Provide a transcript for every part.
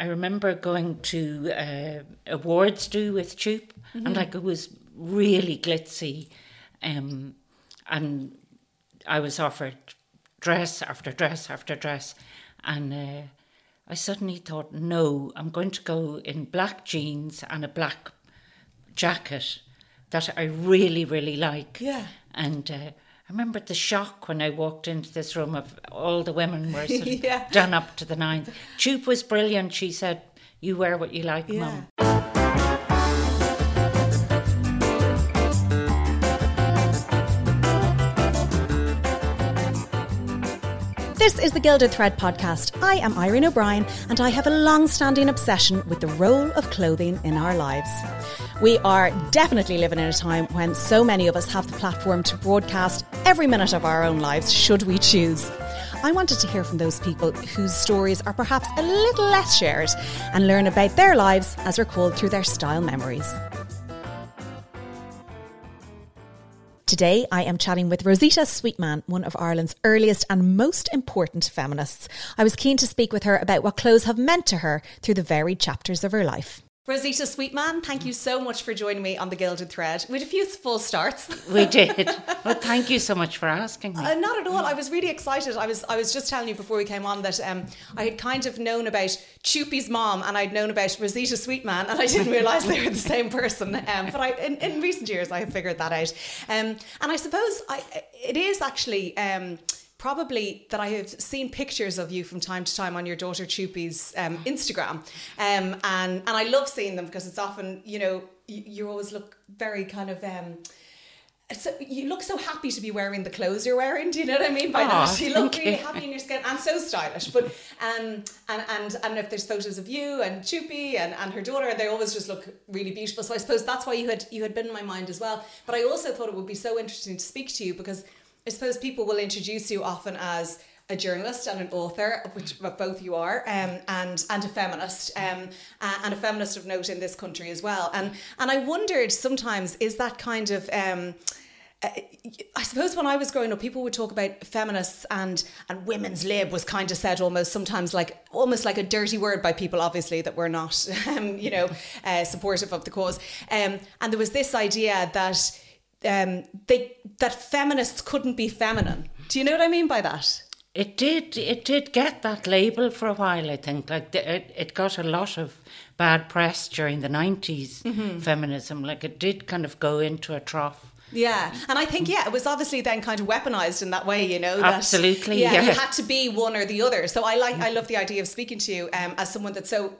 I remember going to uh, awards do with Tube, Mm-hmm. and like it was really glitzy, um, and I was offered dress after dress after dress, and uh, I suddenly thought, no, I'm going to go in black jeans and a black jacket that I really, really like. Yeah. And uh, I remember the shock when I walked into this room of all the women were sort of Yeah. done up to the nines. Choop was brilliant. She said, "You wear what you like, Yeah. mum." This is the Gilded Thread podcast. I am Irene O'Brien, and I have a long standing obsession with the role of clothing in our lives. We are definitely living in a time when so many of us have the platform to broadcast every minute of our own lives, should we choose. I wanted to hear from those people whose stories are perhaps a little less shared and learn about their lives as recalled through their style memories. Today, I am chatting with Rosita Sweetman, one of Ireland's earliest and most important feminists. I was keen to speak with her about what clothes have meant to her through the varied chapters of her life. Rosita Sweetman, thank you so much for joining me on the Gilded Thread with a few full starts. We did. well, thank you so much for asking me. Uh, not at all. I was really excited. I was I was just telling you before we came on that um, I had kind of known about Chupi's mom and I'd known about Rosita Sweetman and I didn't realise they were the same person. Um, but I in, in recent years I have figured that out. Um, and I suppose I, it is actually. Um, Probably that I have seen pictures of you from time to time on your daughter Chupi's um, Instagram, um, and and I love seeing them because it's often you know you, you always look very kind of um, so you look so happy to be wearing the clothes you're wearing. Do you know what I mean by that? You look really you. happy in your skin and so stylish. But um and and and if there's photos of you and Choopy and, and her daughter, they always just look really beautiful. So I suppose that's why you had you had been in my mind as well. But I also thought it would be so interesting to speak to you because I suppose people will introduce you often as a journalist and an author, which both you are, um, and and a feminist, um, and a feminist of note in this country as well. And and I wondered sometimes is that kind of um, uh, I suppose when I was growing up, people would talk about feminists and and women's lib was kind of said almost sometimes like almost like a dirty word by people, obviously that were not, um, you know, uh, supportive of the cause. Um, and there was this idea that um, they that feminists couldn't be feminine. Do you know what I mean by that? It did. It did get that label for a while. I think like the, it, it got a lot of bad press during the 90s Mm-hmm. Feminism, like it did kind of go into a trough. Yeah, and I think yeah, it was obviously then kind of weaponized in that way, you know. that- Absolutely, yeah, yeah. You had to be one or the other. So I like, I love the idea of speaking to you um, as someone that so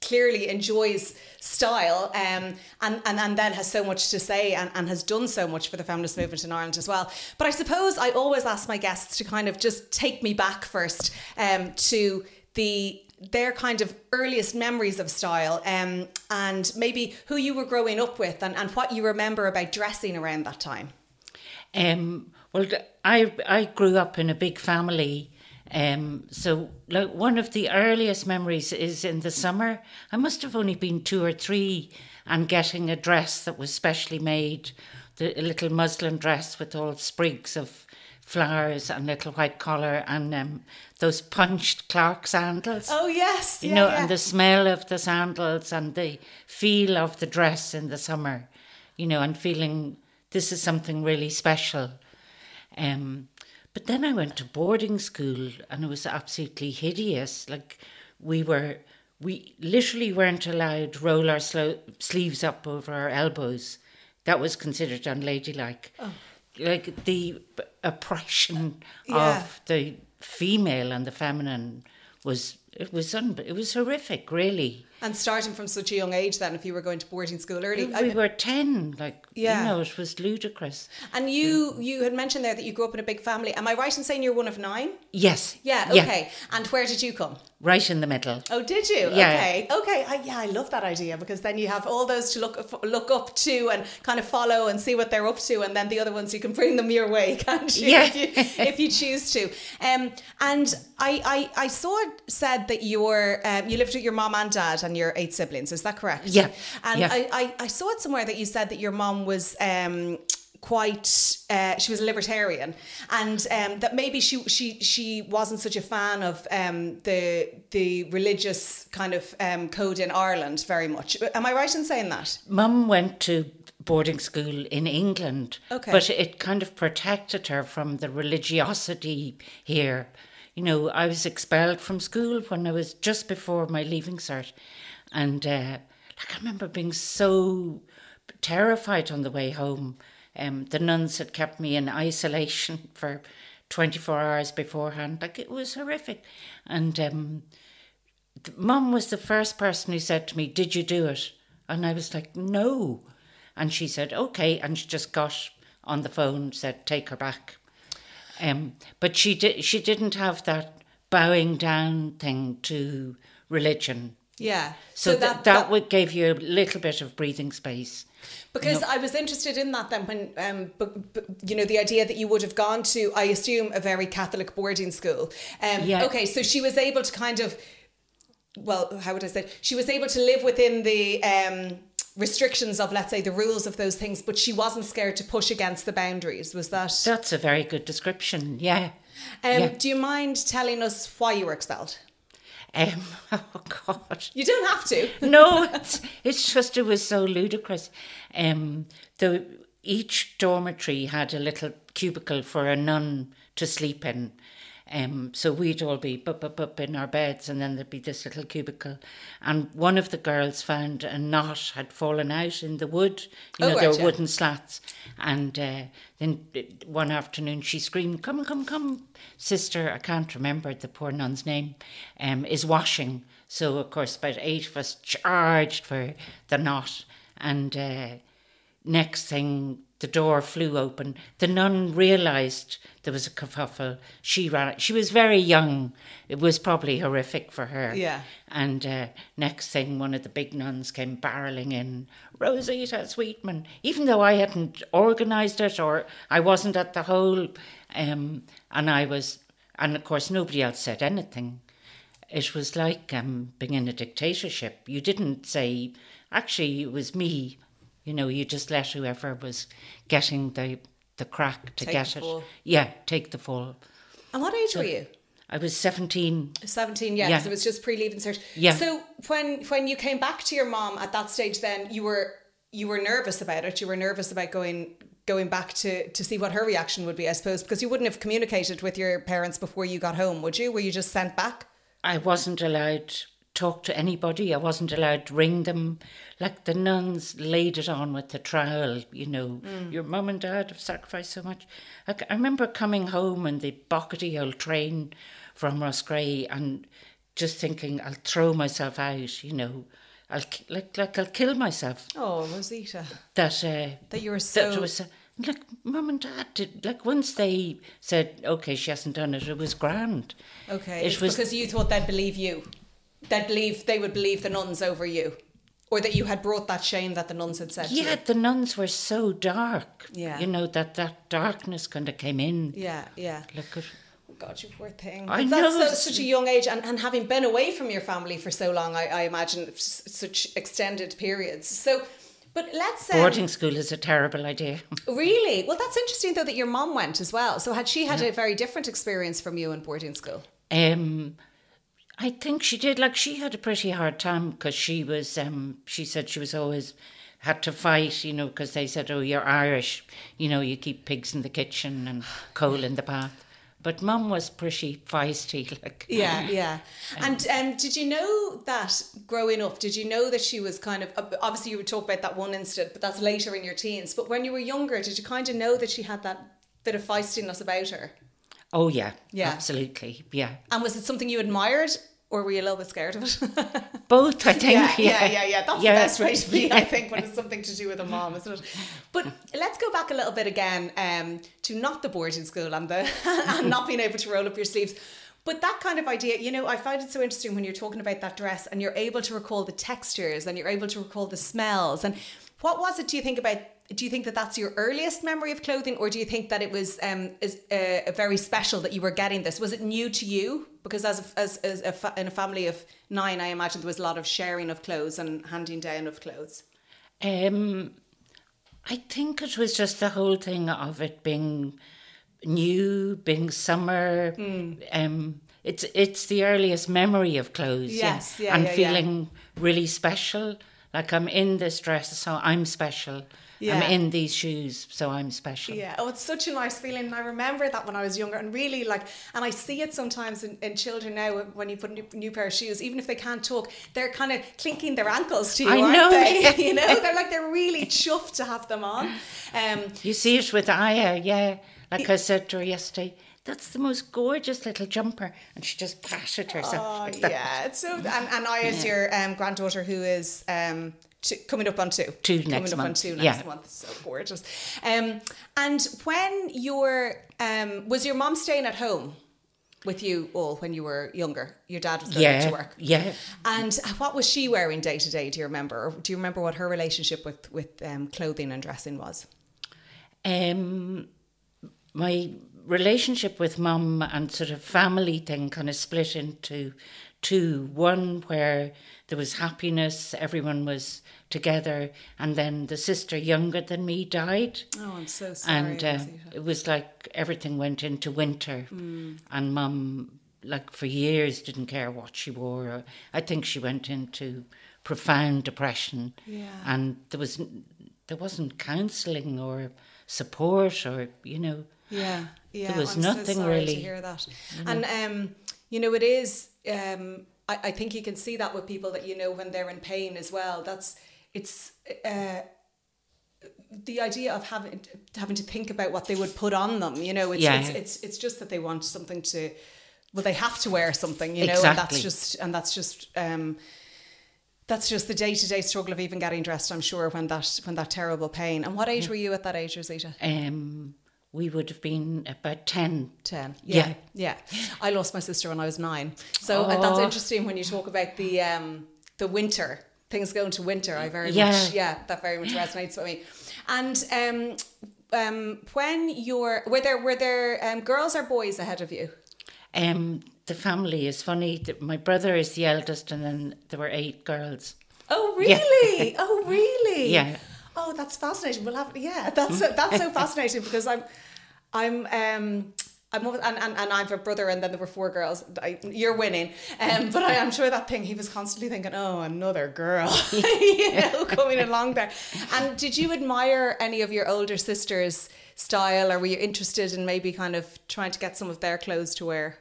clearly enjoys style um, and, and and then has so much to say and, and has done so much for the feminist movement in Ireland as well. But I suppose I always ask my guests to kind of just take me back first um, to the their kind of earliest memories of style um, and maybe who you were growing up with and, and what you remember about dressing around that time. Um, well, I I grew up in a big family, um, so like one of the earliest memories is in the summer. I must have only been two or three, and getting a dress that was specially made, the a little muslin dress with all sprigs of flowers and little white collar and um, those punched Clark sandals. Oh yes, you yeah, know, yeah. and the smell of the sandals and the feel of the dress in the summer, you know, and feeling this is something really special. Um, but then I went to boarding school and it was absolutely hideous. Like we were, we literally weren't allowed to roll our slo- sleeves up over our elbows. That was considered unladylike. Oh. Like the oppression Yeah. of the female and the feminine was it was un- it was horrific, really. And starting from such a young age, then if you were going to boarding school early, I we mean- were ten, like Yeah. you know, it was ludicrous. and you you had mentioned there that you grew up in a big family. Am I right in saying you're one of nine? Yes. Yeah. Okay. And where did you come? Right in the middle. Oh, did you? Yeah. Okay. Okay. I, yeah, I love that idea because then you have all those to look look up to and kind of follow and see what they're up to, and then the other ones you can bring them your way, can't you? Yeah. If you, if you choose to. Um, and I, I I saw it said that your um, you lived with your mom and dad and your eight siblings. Is that correct? Yeah. And Yeah. I, I I saw it somewhere that you said that your mom was um quite uh, she was a libertarian and um, that maybe she she she wasn't such a fan of um, the the religious kind of um, code in Ireland very much am I right in saying that Mum went to boarding school in England Okay. but it kind of protected her from the religiosity here you know I was expelled from school when I was just before my leaving cert and uh, like I remember being so terrified on the way home um, the nuns had kept me in isolation for 24 hours beforehand. Like it was horrific. And um, mum was the first person who said to me, Did you do it? And I was like, No. And she said, Okay. And she just got on the phone, said, Take her back. Um, but she, di- she didn't have that bowing down thing to religion. yeah So, that, that, would give you a little bit of breathing space. Because I was interested in that then when, um, but, but, you know, the idea that you would have gone to, I assume, a very Catholic boarding school. Um, Yeah. Okay, so she was able to kind of, well, how would I say? She was able to live within the um, restrictions of, let's say, the rules of those things, but she wasn't scared to push against the boundaries. Was that? That's a very good description. Yeah. Um, yeah. Do you mind telling us why you were expelled? Um, oh God. You don't have to. no, it's, it's just it was so ludicrous. Um, the each dormitory had a little cubicle for a nun to sleep in. Um, so we'd all be up, up, up in our beds, and then there'd be this little cubicle. And one of the girls found a knot had fallen out in the wood. You Oh, know, there were wooden slats. And uh, then one afternoon she screamed, Come, come, come, sister. I can't remember the poor nun's name, um, is washing. So, of course, about eight of us charged for the knot. And uh, next thing, the door flew open. The nun realised there was a kerfuffle. She ran. She was very young. It was probably horrific for her. Yeah. And uh, next thing, one of the big nuns came barreling in, Rosita Sweetman, even though I hadn't organised it or I wasn't at the whole, um, and I was, and of course nobody else said anything. It was like um, being in a dictatorship. You didn't say, actually, it was me. You know, you just let whoever was getting the the crack to Take get the it. fall. Yeah, take the fall. And what age were you? I was 17. 17 yeah, Yeah. 'cause it was just pre-leaving cert Yeah. so when when you came back to your mom at that stage then you were you were nervous about it you were nervous about going going back to to see what her reaction would be i suppose because you wouldn't have communicated with your parents before you got home would you were you just sent back I wasn't allowed talk to anybody. I wasn't allowed to ring them. Like the nuns laid it on with the trowel, you know, your mum and dad have sacrificed so much. Like, I remember coming home in the Bockety old train from Roscrea and just thinking, I'll throw myself out, you know, I'll like like I'll kill myself. oh rosita That uh, that you were that so was uh, like mum and dad did like once they said okay she hasn't done it it was grand. okay it was- because you thought they'd believe you they'd believe they would believe the nuns over you or that you had brought that shame that the nuns had said Yeah, the nuns were so dark. Yeah. You know, that that darkness kind of came in. yeah yeah Look at Oh God, you poor thing. I That's know, so- such a young age, and, and having been away from your family for so long, I, I imagine s- such extended periods. So, but let's um, boarding school is a terrible idea. really well. That's interesting though that your mom went as well. So had she had a very different experience from you in boarding school? Um, I think she did. Like she had a pretty hard time because she was. Um, she said she was always had to fight. You know, because they said, "Oh, you're Irish. You know, you keep pigs in the kitchen and coal in the bath." But mum was pretty feisty. Like Yeah, yeah. And um, did you know that growing up? Did you know that she was kind of obviously you would talk about that one incident, but that's later in your teens. But when you were younger, did you kind of know that she had that bit of feistiness about her? Oh yeah, Yeah. absolutely, yeah. And was it something you admired, or were you a little bit scared of it? Both, I think. yeah, Yeah, yeah, yeah, yeah. That's Yeah. the best way to be, I think, when it's something to do with a mom, isn't it? But let's go back a little bit again um, to not the boarding school and the and not being able to roll up your sleeves. But that kind of idea, you know, I find it so interesting when you're talking about that dress and you're able to recall the textures and you're able to recall the smells. And what was it? Do you think about? Do you think that that's your earliest memory of clothing, or do you think that it was um, is uh, very special that you were getting this? Was it new to you? Because as a, as, as a fa- in a family of nine, I imagine there was a lot of sharing of clothes and handing down of clothes. Um, I think it was just the whole thing of it being new, being summer. Hmm. Um, it's it's the earliest memory of clothes. Yes, yeah, and yeah, yeah. feeling really special. Like I'm in this dress, so I'm special. Yeah. I'm in these shoes, so I'm special. Yeah, oh, it's such a nice feeling. And I remember that when I was younger, and really like, and I see it sometimes in, in children now when you put a new, new pair of shoes, even if they can't talk, they're kind of clinking their ankles to you, I aren't know. they? you know, they're like they're really chuffed to have them on. Um, You see it with Aya, yeah. Like I said to her yesterday, that's the most gorgeous little jumper, and she just patted herself. oh like that. yeah, it's so. And, and I is your um, granddaughter who is um, two, coming up on two. Two coming next up on month, two next yeah. month. So gorgeous. Um, and when your um, was your mom staying at home with you all when you were younger? Your dad was going yeah, to work. yeah. And what was she wearing day to day? Do you remember? Or do you remember what her relationship with with um, clothing and dressing was? Um, my relationship with mum and sort of family thing kind of split into two. One where there was happiness, everyone was together, and then the sister younger than me died. Oh, I'm so sorry. and uh, it was like everything went into winter and mum like for years didn't care what she wore or i think she went into profound depression Yeah. and there was there wasn't counseling or support or you know Yeah, yeah. There was I'm nothing so sorry really, to hear that. And um, you know, it is. Um, I, I think you can see that with people that you know when they're in pain as well. That's it's. Uh, the idea of having having to think about what they would put on them, you know, it's Yeah. it's, it's it's just that they want something to, well, they have to wear something, you know, and that's just and that's just um, that's just the day to day struggle of even getting dressed. I'm sure when that when that terrible pain. And what age were you at that age, Rosita? um we would have been about 10 10 Yeah. yeah. Yeah. I lost my sister when i was nine. So uh, that's Oh. interesting when you talk about the um the winter. Things go into winter. I very Yeah. much yeah that very much resonates with me. And um um when you're were there were there um girls or boys ahead of you? Um the family is funny. My brother is the eldest and then there were eight girls. Oh Yeah. really? Oh really? Yeah. Oh that's fascinating we'll have yeah that's so, that's so fascinating because i'm i'm um I'm always, and, and, and I have a brother, and then there were four girls. I, you're winning, um, but I, am sure that thing he was constantly thinking, "Oh, another girl," you know, coming along there. And did you admire any of your older sisters' style, or were you interested in maybe kind of trying to get some of their clothes to wear?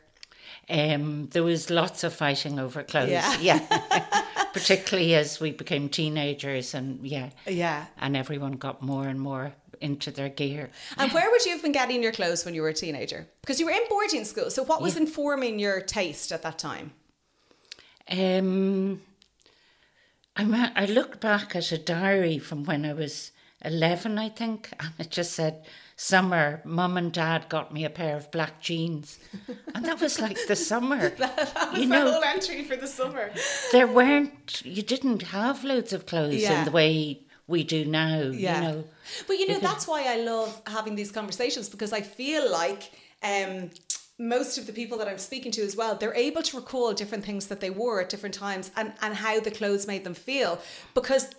Um, there was lots of fighting over clothes. Yeah. Yeah. Particularly as we became teenagers and yeah. Yeah. And everyone got more and more into their gear. And where would you have been getting your clothes when you were a teenager? Because you were in boarding school. So what was informing your taste at that time? Um, I, I looked back at a diary from when I was 11, I think, and it just said, Summer, mum and dad got me a pair of black jeans. And that was like the summer. you know, whole entry for the summer. there weren't, you didn't have loads of clothes Yeah. in the way we do now, Yeah. you know. But you know, that's why I love having these conversations because I feel like um, most of the people that I'm speaking to as well, they're able to recall different things that they wore at different times and, and how the clothes made them feel because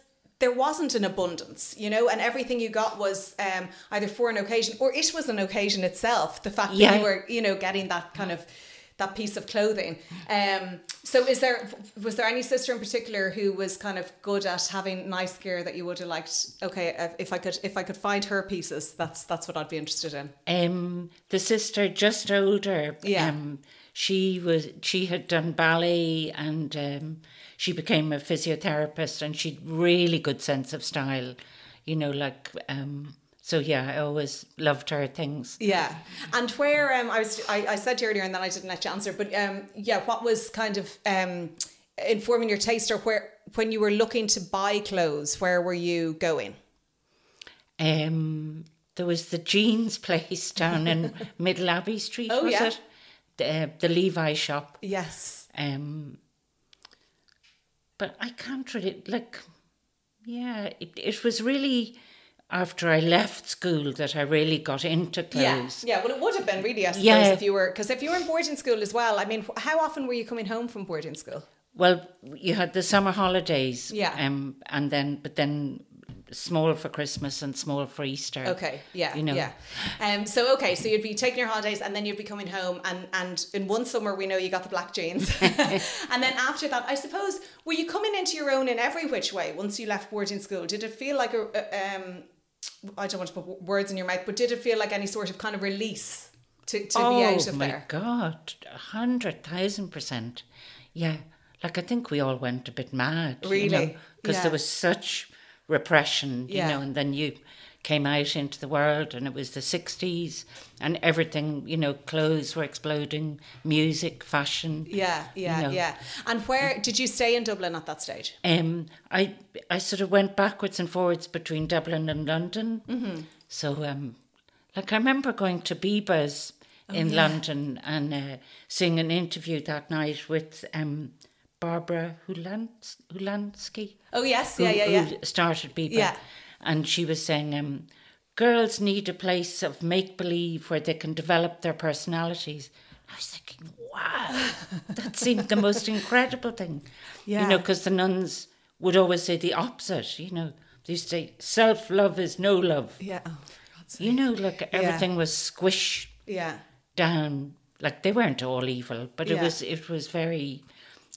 there wasn't an abundance, you know, and everything you got was um, either for an occasion or it was an occasion itself. The fact that you were, you know, getting that kind of that piece of clothing. Um, so is there was there any sister in particular who was kind of good at having nice gear that you would have liked? Okay, if- if I could if I could find her pieces, that's that's what I'd be interested in. Um, the sister just older. Yeah. Um, she was she had done ballet and um, she became a physiotherapist and she'd really good sense of style. You know, like um, so. Yeah, I always loved her things. Yeah, and where um, I was, I, I said to you earlier, and then I didn't let you answer. But um, yeah, what was kind of um, informing your taste, or where when you were looking to buy clothes, where were you going? Um, there was the jeans place down in Middle Abbey Street. Oh, was yeah. it? The, uh, the Levi shop. Yes. Um, but I can't really like. Yeah, it, it was really after I left school that I really got into clothes. Yeah, yeah. Well, it would have been really, I suppose, Yeah. if you were because if you were in boarding school as well. I mean, how often were you coming home from boarding school? Well, you had the summer holidays. Yeah. Um, and then, but then small for Christmas and small for Easter. Okay, yeah, You know. yeah. Um, so okay, so you'd be taking your holidays, and then you'd be coming home, and and in one summer we know you got the black jeans, and then after that, I suppose were you coming into your own in every which way once you left boarding school? Did it feel like a, a um, I don't want to put words in your mouth, but did it feel like any sort of kind of release to, to oh be out of there? Oh my? God, a hundred thousand percent. Yeah, like I think we all went a bit mad. Really? Because Yeah. there was such repression, you Yeah. know, and then you came out into the world and it was the 60s and everything, you know, clothes were exploding, music, fashion. Yeah, yeah, know. yeah. And where did you stay in Dublin at that stage? Um, I I sort of went backwards and forwards between Dublin and London. Mm-hmm. So, um, like I remember going to Biba's Oh, in London and uh, seeing an interview that night with um, Barbara Hulans- Hulanicki. Oh yes, who, yeah, yeah, yeah. who started Biba. Yeah. And she was saying, um, girls need a place of make believe where they can develop their personalities. I was thinking, wow, that seemed the most incredible thing. Yeah. You know, because the nuns would always say the opposite, you know. They used to say, self love is no love. Yeah. Oh, for God's sake. You know, like everything was squished Yeah. down. Like they weren't all evil, but it was it was very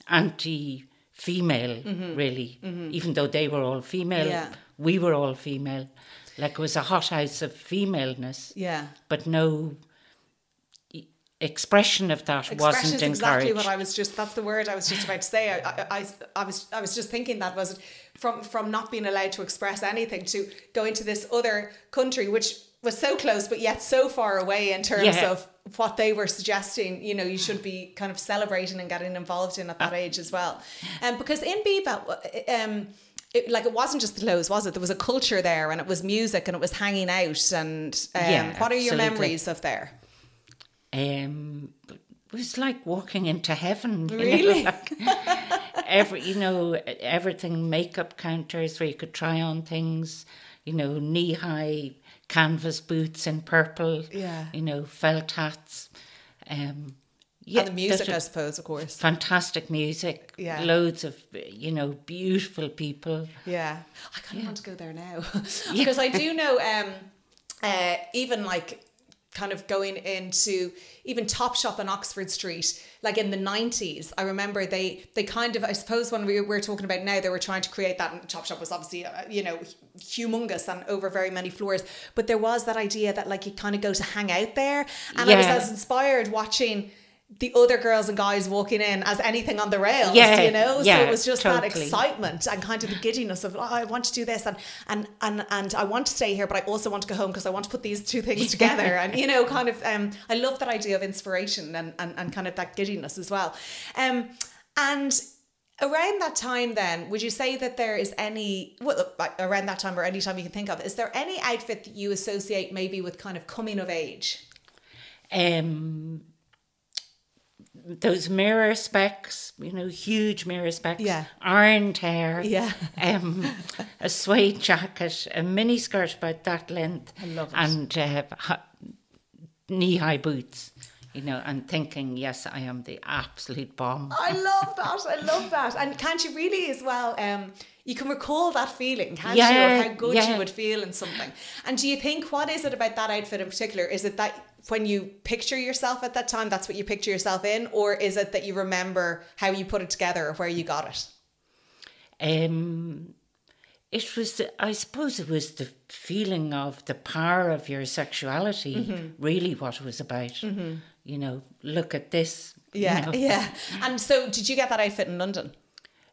anti female, really. Even though they were all female, Mm-hmm. Yeah. we were all female. Like it was a hothouse of femaleness, Yeah. but no expression of that Expression wasn't is encouraged. exactly what I was just. That's the word I was just about to say. I, I, I, I was I was just thinking that was it from from not being allowed to express anything to going to this other country, which was so close but yet so far away in terms Yeah. of what they were suggesting. You know, you should be kind of celebrating and getting involved in at Ah. that age as well. And um, because in Biba, um. It, like it wasn't just the clothes, was it? There was a culture there, and it was music, and it was hanging out. And um, Yeah, what are your absolutely. memories of there? um, it was like walking into heaven. you know, Really? like every, you know, everything makeup counters where you could try on things. You know, knee high canvas boots in purple. Yeah. You know, felt hats. Um, yeah, and the music, I suppose, of course. fantastic music. Yeah. Loads of you know beautiful people. Yeah, I kind of want to go there now Yeah. because I do know, um, uh, even like kind of going into even Topshop on Oxford Street, like in the nineties. I remember they they kind of I suppose when we were talking about now, they were trying to create that. And Topshop was obviously uh, you know humongous and over very many floors, but there was that idea that like you kind of go to hang out there, and I was as inspired watching. The other girls and guys walking in as anything on the rails, Yeah, you know. so it was just that excitement and kind of the giddiness of oh, I want to do this and and and and I want to stay here, but I also want to go home because I want to put these two things together. And you know, kind of um, I love that idea of inspiration and and, and kind of that giddiness as well. Um, and around that time, then, would you say that there is any well around that time or any time you can think of, is there any outfit that you associate maybe with kind of coming of age? Um, those mirror specs, you know, huge mirror specs. Yeah. Ironed hair. Yeah. Um, a suede jacket, a mini skirt about that length. I love it. And uh, knee high boots. You know, and thinking, yes, I am the absolute bomb. I love that. I love that. And can't you really as well? Um, you can recall that feeling, can't you? Of how good yeah. you would feel in something. And do you think what is it about that outfit in particular? Is it that when you picture yourself at that time, that's what you picture yourself in, or is it that you remember how you put it together or where you got it? Um, it was, the- I suppose, it was the feeling of the power of your sexuality. Mm-hmm. Really, what it was about. You know, look at this. you Yeah, know. yeah. And so, did you get that outfit in London?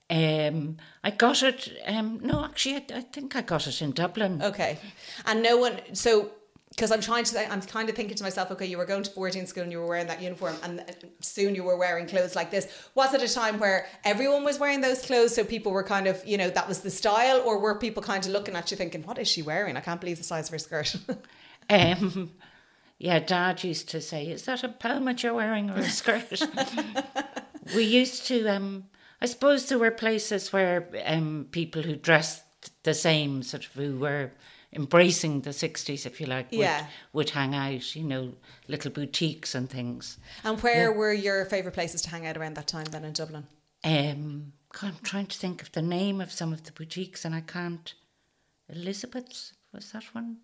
Um, I got it. Um, no, actually, I, I think I got it in Dublin. Okay. And no one, so, because I'm trying to, I'm kind of thinking to myself, okay, you were going to boarding school and you were wearing that uniform, and soon you were wearing clothes like this. Was it a time where everyone was wearing those clothes? So people were kind of, you know, that was the style, or were people kind of looking at you thinking, what is she wearing? I can't believe the size of her skirt. Um, yeah, Dad used to say, "Is that a pelmet you're wearing or a skirt?" we used to. Um, I suppose there were places where um, people who dressed the same, sort of, who were embracing the sixties, if you like, would, Yeah. would hang out. You know, little boutiques and things. and where were your favourite places to hang out around that time then in Dublin? Um, God, I'm trying to think of the name of some of the boutiques, and I can't Elizabeth's was that one?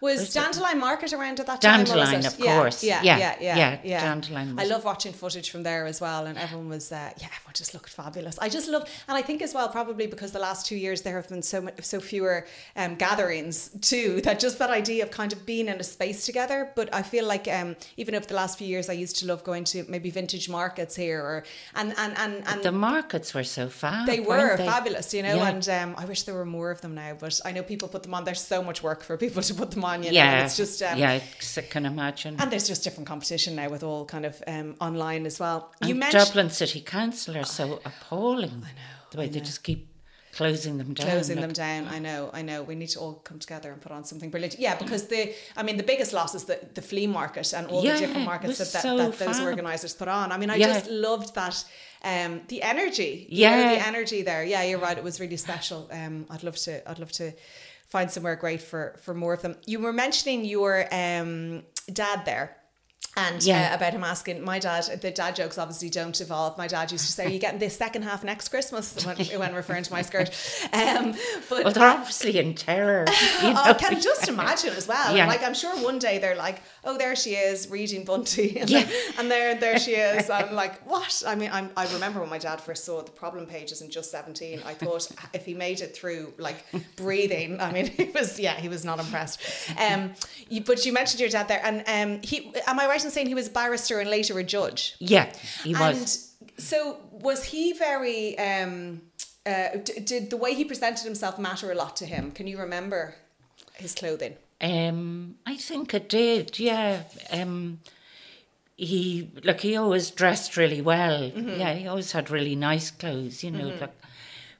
Was Dandelion Market around at that time? Dandelion, it? of Yeah, course. Yeah, Yeah, yeah, yeah, yeah, yeah. Dandelion I love watching footage from there as well, and everyone was, uh, yeah, everyone just looked fabulous. I just love, and I think as well, probably because the last two years there have been so much, so fewer um, gatherings too. That just that idea of kind of being in a space together. But I feel like um, even over the last few years, I used to love going to maybe vintage markets here, or and and and and The markets were so fab. they were they? fabulous, you know, and um, I wish there were more of them now. But I know people put them on. There's so much work for people to put them on. You know, yeah, it's just um, yeah, I can imagine. and there's just different competition now with all kind of um, online as well. You And mentioned Dublin City Council are so appalling. I know. The way I they just keep closing them down. closing like- them down. I know, I know. We need to all come together and put on something brilliant. Yeah, because the, I mean, the biggest loss is the, the flea market and all Yeah, the different markets that, that, so that those fab. organisers put on. I mean, I Yeah. just loved that. Um, the energy, you know, Yeah. the energy there. Yeah, you're right. It was really special. Um, I'd love to, I'd love to find somewhere great for for more of them. You were mentioning your um dad there. And Yeah. uh, about him asking, my dad, the dad jokes obviously don't evolve. My dad used to say, Are you getting this second half next Christmas? When, when referring to my skirt. Um, but Well, they're obviously in terror. You know? Oh, I can just imagine as well. Yeah. Like I'm sure one day they're like, "Oh, there she is reading Bunty," and, Yeah. and there, there she is. I'm like, "What?" I mean, I'm, I remember when my dad first saw the problem pages in just 17. I thought if he made it through like breathing, I mean, he was yeah, he was not impressed. Um, you, but you mentioned your dad there, and um, he am I right in saying he was a barrister and later a judge? yeah, he was. And so was he very? Um, uh, d- did the way he presented himself matter a lot to him? Can you remember his clothing? Um, I think it did. Yeah. Um, he like he always dressed really well. Mm-hmm. Yeah, he always had really nice clothes. You know, like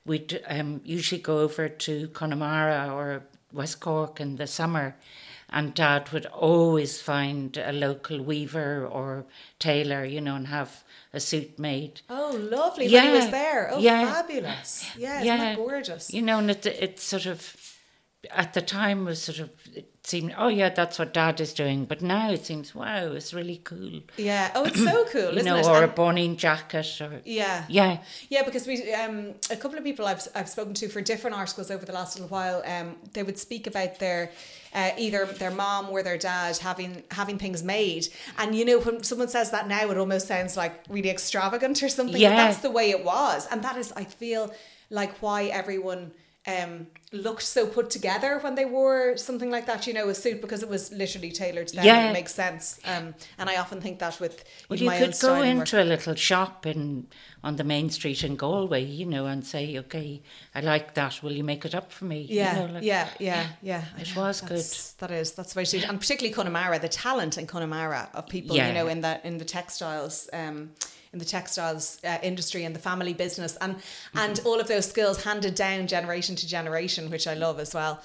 we'd um, usually go over to Connemara or West Cork in the summer, and Dad would always find a local weaver or tailor. You know, and have a suit made. Oh, lovely! When he was there. Oh, yeah. fabulous! Yeah, isn't yeah, that gorgeous? You know, and it it sort of at the time was sort of it seemed oh yeah that's what Dad is doing, but now it seems wow it's really cool. Yeah. Oh, it's so cool, you isn't know, it? or a And- báinín jacket or yeah. yeah. Yeah, because we um a couple of people I've I've spoken to for different articles over the last little while, um, they would speak about their uh, either their mom or their dad having having things made, and you know when someone says that now, it almost sounds like really extravagant or something. Yeah. that's the way it was, and that is I feel like why everyone. Um, looked so put together when they wore something like that, you know, a suit because it was literally tailored to them. Yeah. It makes sense. Um, and I often think that with Well, you could go styling work. into a little shop in on the main street in Galway, you know, and say, okay, I like that. Will you make it up for me? You Yeah, know, like- yeah, yeah, yeah. I It know, was that's- That is, that's very and particularly Connemara, the talent in Connemara of people, you know, in that in the textiles, um, in the textiles uh, industry and the family business, and and Mm-hmm. all of those skills handed down generation to generation, which I love as well.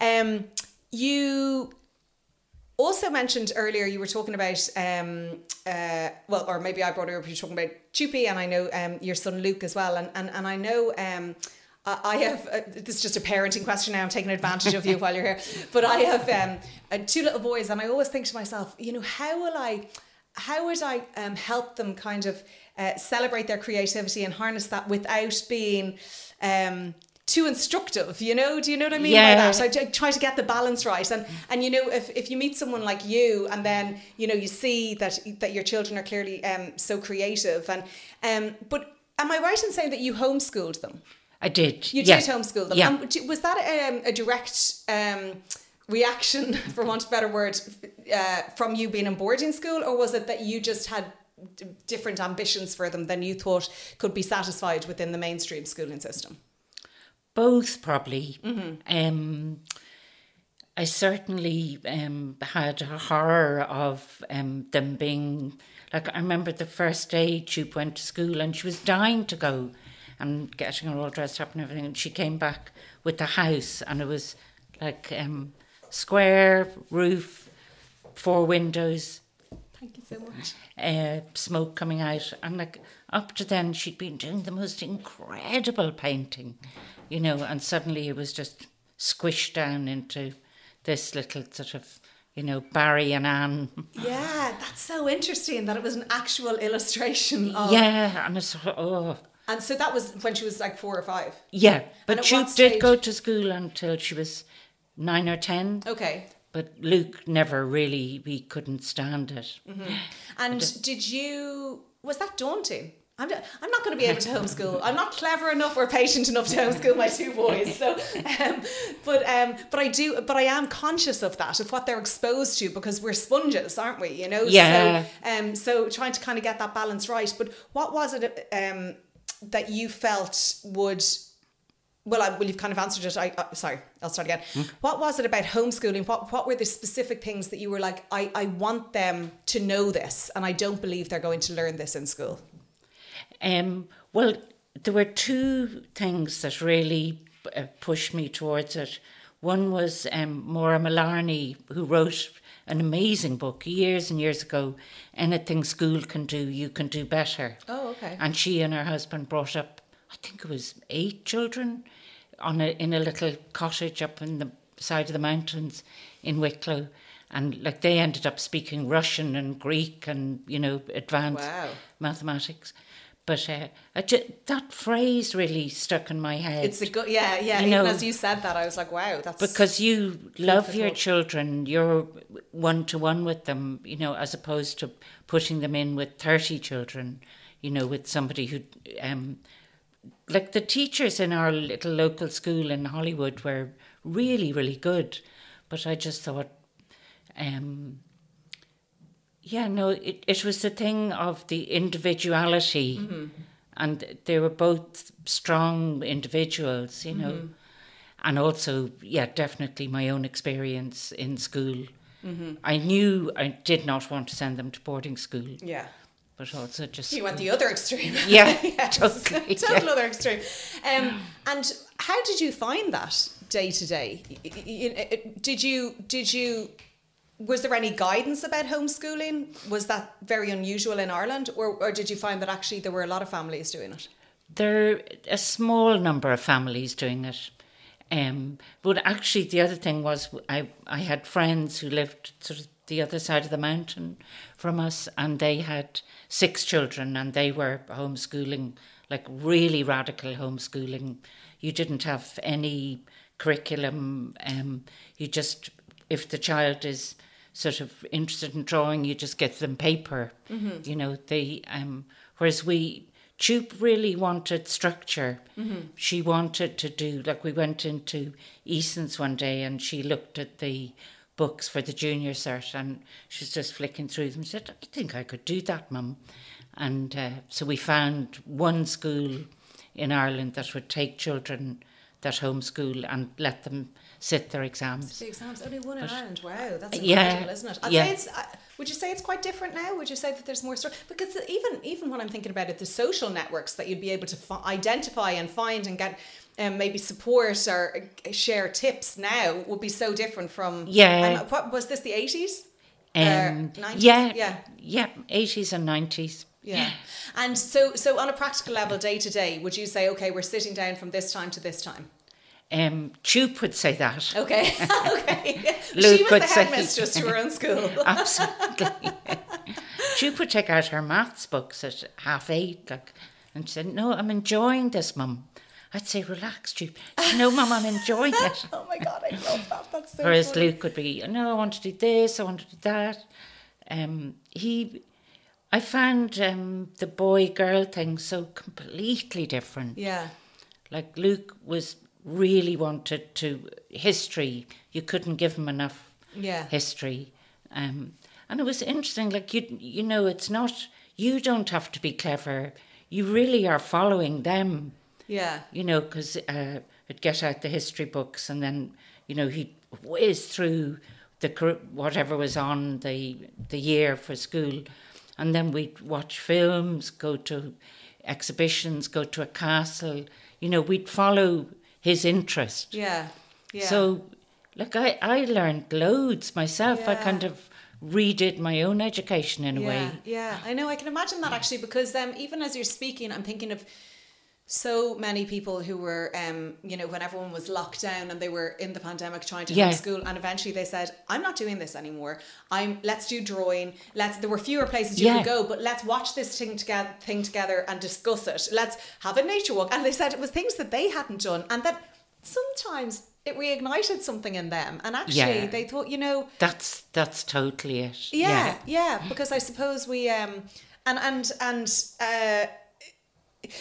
Um, you also mentioned earlier you were talking about um uh well or maybe I brought it up you were talking about Chupi and I know um your son Luke as well and and, and I know um I I have uh, this is just a parenting question now I'm taking advantage of you while you're here but I have um uh, two little boys and I always think to myself you know how will I how would I um, help them kind of uh, celebrate their creativity and harness that without being um, too instructive? You know, do you know what I mean Yeah. by that? I j- try to get the balance right, and and you know, if, if you meet someone like you, and then you know you see that that your children are clearly um, so creative, and um, but am I right in saying that you homeschooled them? I did. You yeah. did homeschool them. Yeah. Was that um, a direct um, reaction, for want of a better word, uh, from you being in boarding school, or was it that you just had d- different ambitions for them than you thought could be satisfied within the mainstream schooling system? Both probably. Mm-hmm. Um, I certainly um, had a horror of um, them being like. I remember the first day Jupe went to school and she was dying to go and getting her all dressed up and everything. And she came back with the house and it was like um, square roof, four windows, Thank you so much. uh, smoke coming out. And like up to then, she'd been doing the most incredible painting, you know, and suddenly it was just squished down into this little sort of, you know, Barry and Anne. Yeah, that's so interesting that it was an actual illustration of. Yeah, and it's oh, And so that was when she was like four or five. Yeah, but she did stage- go to school until she was nine or ten. Okay. But Luke never really, we couldn't stand it. And did you, was that daunting? I'm, not- I'm not going to be able to homeschool. I'm not clever enough or patient enough to homeschool my two boys. So, um, but um, but I do, but I am conscious of that, of what they're exposed to, because we're sponges, aren't we? You know. Yeah. So, um, so trying to kind of get that balance right. But what was it um, that you felt would well, I, well, you've kind of answered it. I uh, sorry, I'll start again. What was it about homeschooling? What what were the specific things that you were like? I I want them to know this, and I don't believe they're going to learn this in school. Um, well, there were two things that really uh, pushed me towards it. One was um, Maura Mullarney, who wrote an amazing book years and years ago Anything School Can Do, You Can Do Better. Oh, okay. And she and her husband brought up, I think it was eight children on a, in a little cottage up in the side of the mountains in Wicklow. And like they ended up speaking Russian and Greek and, you know, advanced Wow. mathematics. But uh, ju- that phrase really stuck in my head. It's a good, yeah, yeah. You even know- as you said that, I was like, wow, that's because you love your children, you're one to one with them, you know, as opposed to putting them in with 30 children, you know, with somebody who, um, like the teachers in our little local school in Hollywood were really, really good. But I just thought, um, yeah, no, it, it was the thing of the individuality. Mm-hmm. And they were both strong individuals, you know. Mm-hmm. And also, yeah, definitely my own experience in school. Mm-hmm. I knew I did not want to send them to boarding school, yeah. But also just. You went the other extreme. Yeah, yes, totally, total yeah. other extreme. Um, and how did you find that day to day? Did you did you was there any guidance about homeschooling? Was that very unusual in Ireland, or or did you find that actually there were a lot of families doing it? There are a small number of families doing it. Um, but actually, the other thing was I, I had friends who lived sort of the other side of the mountain from us, and they had six children, and they were homeschooling, like really radical homeschooling. You didn't have any curriculum. Um, you just, if the child is sort of interested in drawing, you just get them paper. You know, they um, whereas we Chup really wanted structure. She wanted to do like we went into Eason's one day and she looked at the books for the junior cert and she was just flicking through them. She said, "I think I could do that, mum." And uh, so we found one school in Ireland that would take children that homeschool and let them sit their exams. The exams only one in Ireland. Wow, that's Yeah, incredible, isn't it? I'd yeah. say it's. Uh, would you say it's quite different now? Would you say that there's more because even even when I'm thinking about it, the social networks that you'd be able to fi- identify and find and get. Um, maybe support or uh, share tips now would be so different from Yeah. Um, what was this the eighties? Um, 90s? yeah, yeah. yeah, eighties and nineties. Yeah. And so so on a practical level, day to day, would you say, okay, we're sitting down from this time to this time? Um, Chup would say that. Okay. okay. Luke she was would the say- headmistress to her own school. Absolutely. she would take out her maths books at half eight, like, and said, "No, I'm enjoying this, mum." I'd say, "Relax, Jupe." No, mum, I'm enjoying it. oh my god, I love that. That's so Whereas funny. Luke would be, "No, I want to do this. I want to do that." Um, he, I found um, the boy girl thing so completely different. Yeah. Like Luke was really wanted to history. You couldn't give him enough Yeah. history. Um, and it was interesting, like you you know, it's not you don't have to be clever. You really are following them, Yeah. you know, because uh, I'd get out the history books and then, you know, he'd whiz through the whatever was on the the year for school, and then we'd watch films, go to exhibitions, go to a castle. You know, we'd follow his interest. Yeah. Yeah. So, like, I, I learned loads myself. I kind of redid my own education in a yeah, way. yeah, I know. I can imagine that actually because um, even as you're speaking, I'm thinking of so many people who were, um, you know, when everyone was locked down and they were in the pandemic trying to Yeah. homeschool, and eventually they said, "I'm not doing this anymore. I'm let's do drawing. Let's." There were fewer places you Yeah. could go, but let's watch this thing together, thing together, and discuss it. Let's have a nature walk. And they said it was things that they hadn't done, and that sometimes it reignited something in them. And actually, Yeah. they thought, you know, That's that's totally it. yeah, yeah, because I suppose we um and and and uh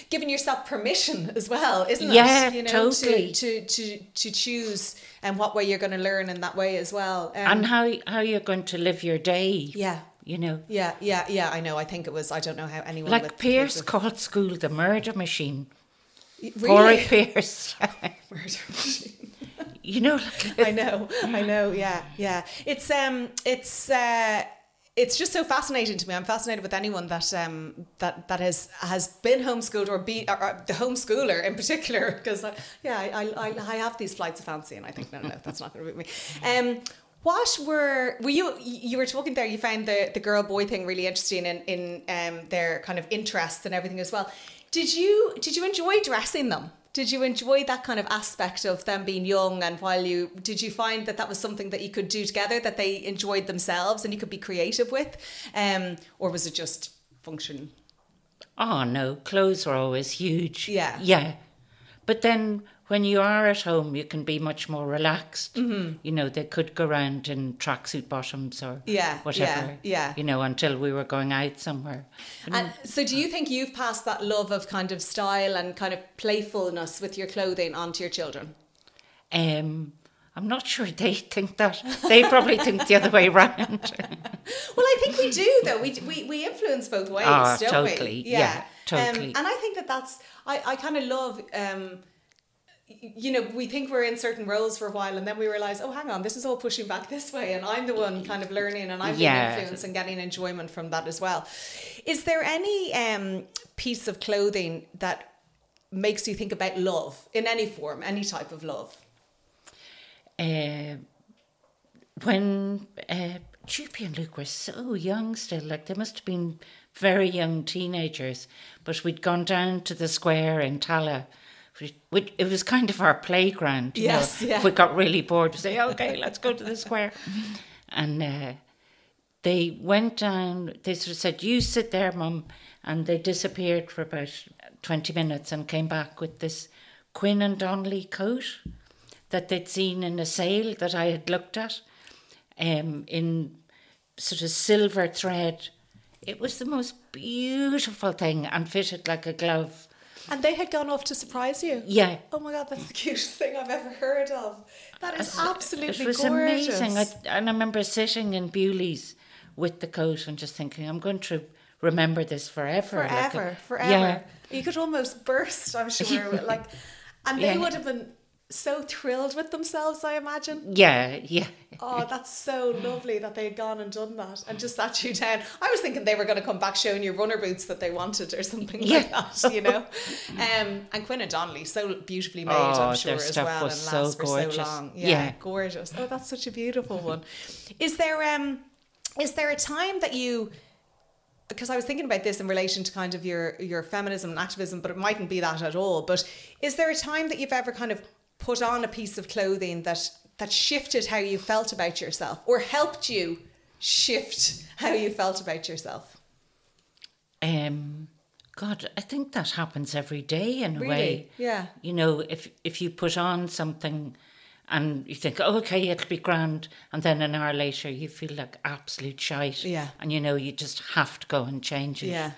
giving yourself permission as well, isn't Yeah, it? You know, totally. to, to to to choose and what way you're going to learn in that way as well. Um, And how how you're going to live your day. yeah. You know. Yeah, yeah, yeah. I know. I think it was. I don't know how anyone Like Pearse called school the murder machine. with- Corey. Pearse. Murder machine. you know, like, I know, I know, yeah, yeah. It's um, it's uh, it's just so fascinating to me. I'm fascinated with anyone that um that that has has been homeschooled or be or, or the homeschooler in particular because yeah, I, I I I have these flights of fancy and I think no no that's not going to be me. Um. What were were you you were talking there? You found the the girl boy thing really interesting in in um their kind of interests and everything as well. Did you did you enjoy dressing them? Did you enjoy that kind of aspect of them being young and while you did you find that that was something that you could do together that they enjoyed themselves and you could be creative with, um, or was it just function? oh no, clothes were always huge. Yeah. Yeah. But then when you are at home, you can be much more relaxed. Mm-hmm. You know, they could go around in tracksuit bottoms or Yeah, whatever. yeah, yeah. You know, until we were going out somewhere. And so, do you think you've passed that love of kind of style and kind of playfulness with your clothing onto your children? Um, I'm not sure they think that. They probably think the other way around. Well, I think we do though. We we, we influence both ways, Ah, don't we? totally. Yeah, totally. Um, and I think that that's I I kind of love. Um, you know, we think we're in certain roles for a while, and then we realize, oh, hang on, this is all pushing back this way, and I'm the one kind of learning, and I'm Yeah. being influenced and getting enjoyment from that as well. Is there any um, piece of clothing that makes you think about love in any form, any type of love? uh, when uh, and Luke were so young still, like they must have been very young teenagers, but we'd gone down to the square in Tallaght. We, we, it was kind of our playground. You Yes, know. yeah. If we got really bored, we'd say, okay, let's go to the square. And uh, they went down, they sort of said, You sit there, mum. And they disappeared for about 20 minutes and came back with this Quin and Donnelly coat that they'd seen in a sale that I had looked at um, in sort of silver thread. It was the most beautiful thing and fitted like a glove. And they had gone off to surprise you. Yeah. Oh my god, that's the cutest thing I've ever heard of. That is absolutely It was gorgeous. amazing. I, and I remember sitting in Bewley's with the coat and just thinking, I'm going to remember this forever. like a- forever, uh, forever. Yeah. You could almost burst, I'm sure. like, and they Yeah. would have been so thrilled with themselves, I imagine. Yeah, yeah. Oh, that's so lovely that they had gone and done that and just sat you down. I was thinking they were going to come back showing you runner boots that they wanted or something like that, you know. Um, and Quin and Donnelly, so beautifully made, Oh, I'm sure as stuff well, was and so last for gorgeous. so long. Yeah, Yeah. gorgeous. Oh, that's such a beautiful one. Is there um, is there a time that you? because I was thinking about this in relation to kind of your your feminism and activism, but it mightn't be that at all. But is there a time that you've ever kind of put on a piece of clothing that that shifted how you felt about yourself, or helped you shift how you felt about yourself? Um, God, I think that happens every day in a Really? way. Yeah. You know, if if you put on something and you think, oh, okay, it'll be grand, and then an hour later you feel like absolute shite. Yeah. And you know, you just have to go and change it. Yeah.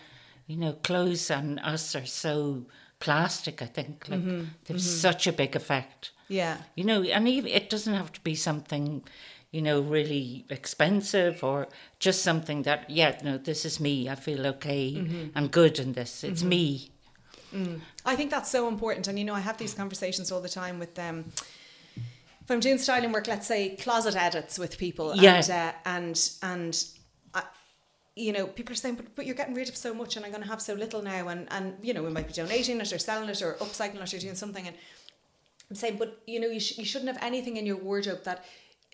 You know, clothes and us are so plastic, I think. Like, Mm-hmm. they've such a big effect. Yeah. You know, and even it doesn't have to be something, you know, really expensive or just something that, yeah, no, this is me. I feel okay. Mm-hmm. I'm good in this. It's me. I think that's so important. And you know, I have these conversations all the time with them. if I'm doing styling work, let's say closet edits with people, Yeah. and uh, and and you know, people are saying, but, but you're getting rid of so much, and I'm going to have so little now, and and you know, we might be donating it or selling it or upcycling it or doing something, and I'm saying, but you know, you sh- you shouldn't have anything in your wardrobe that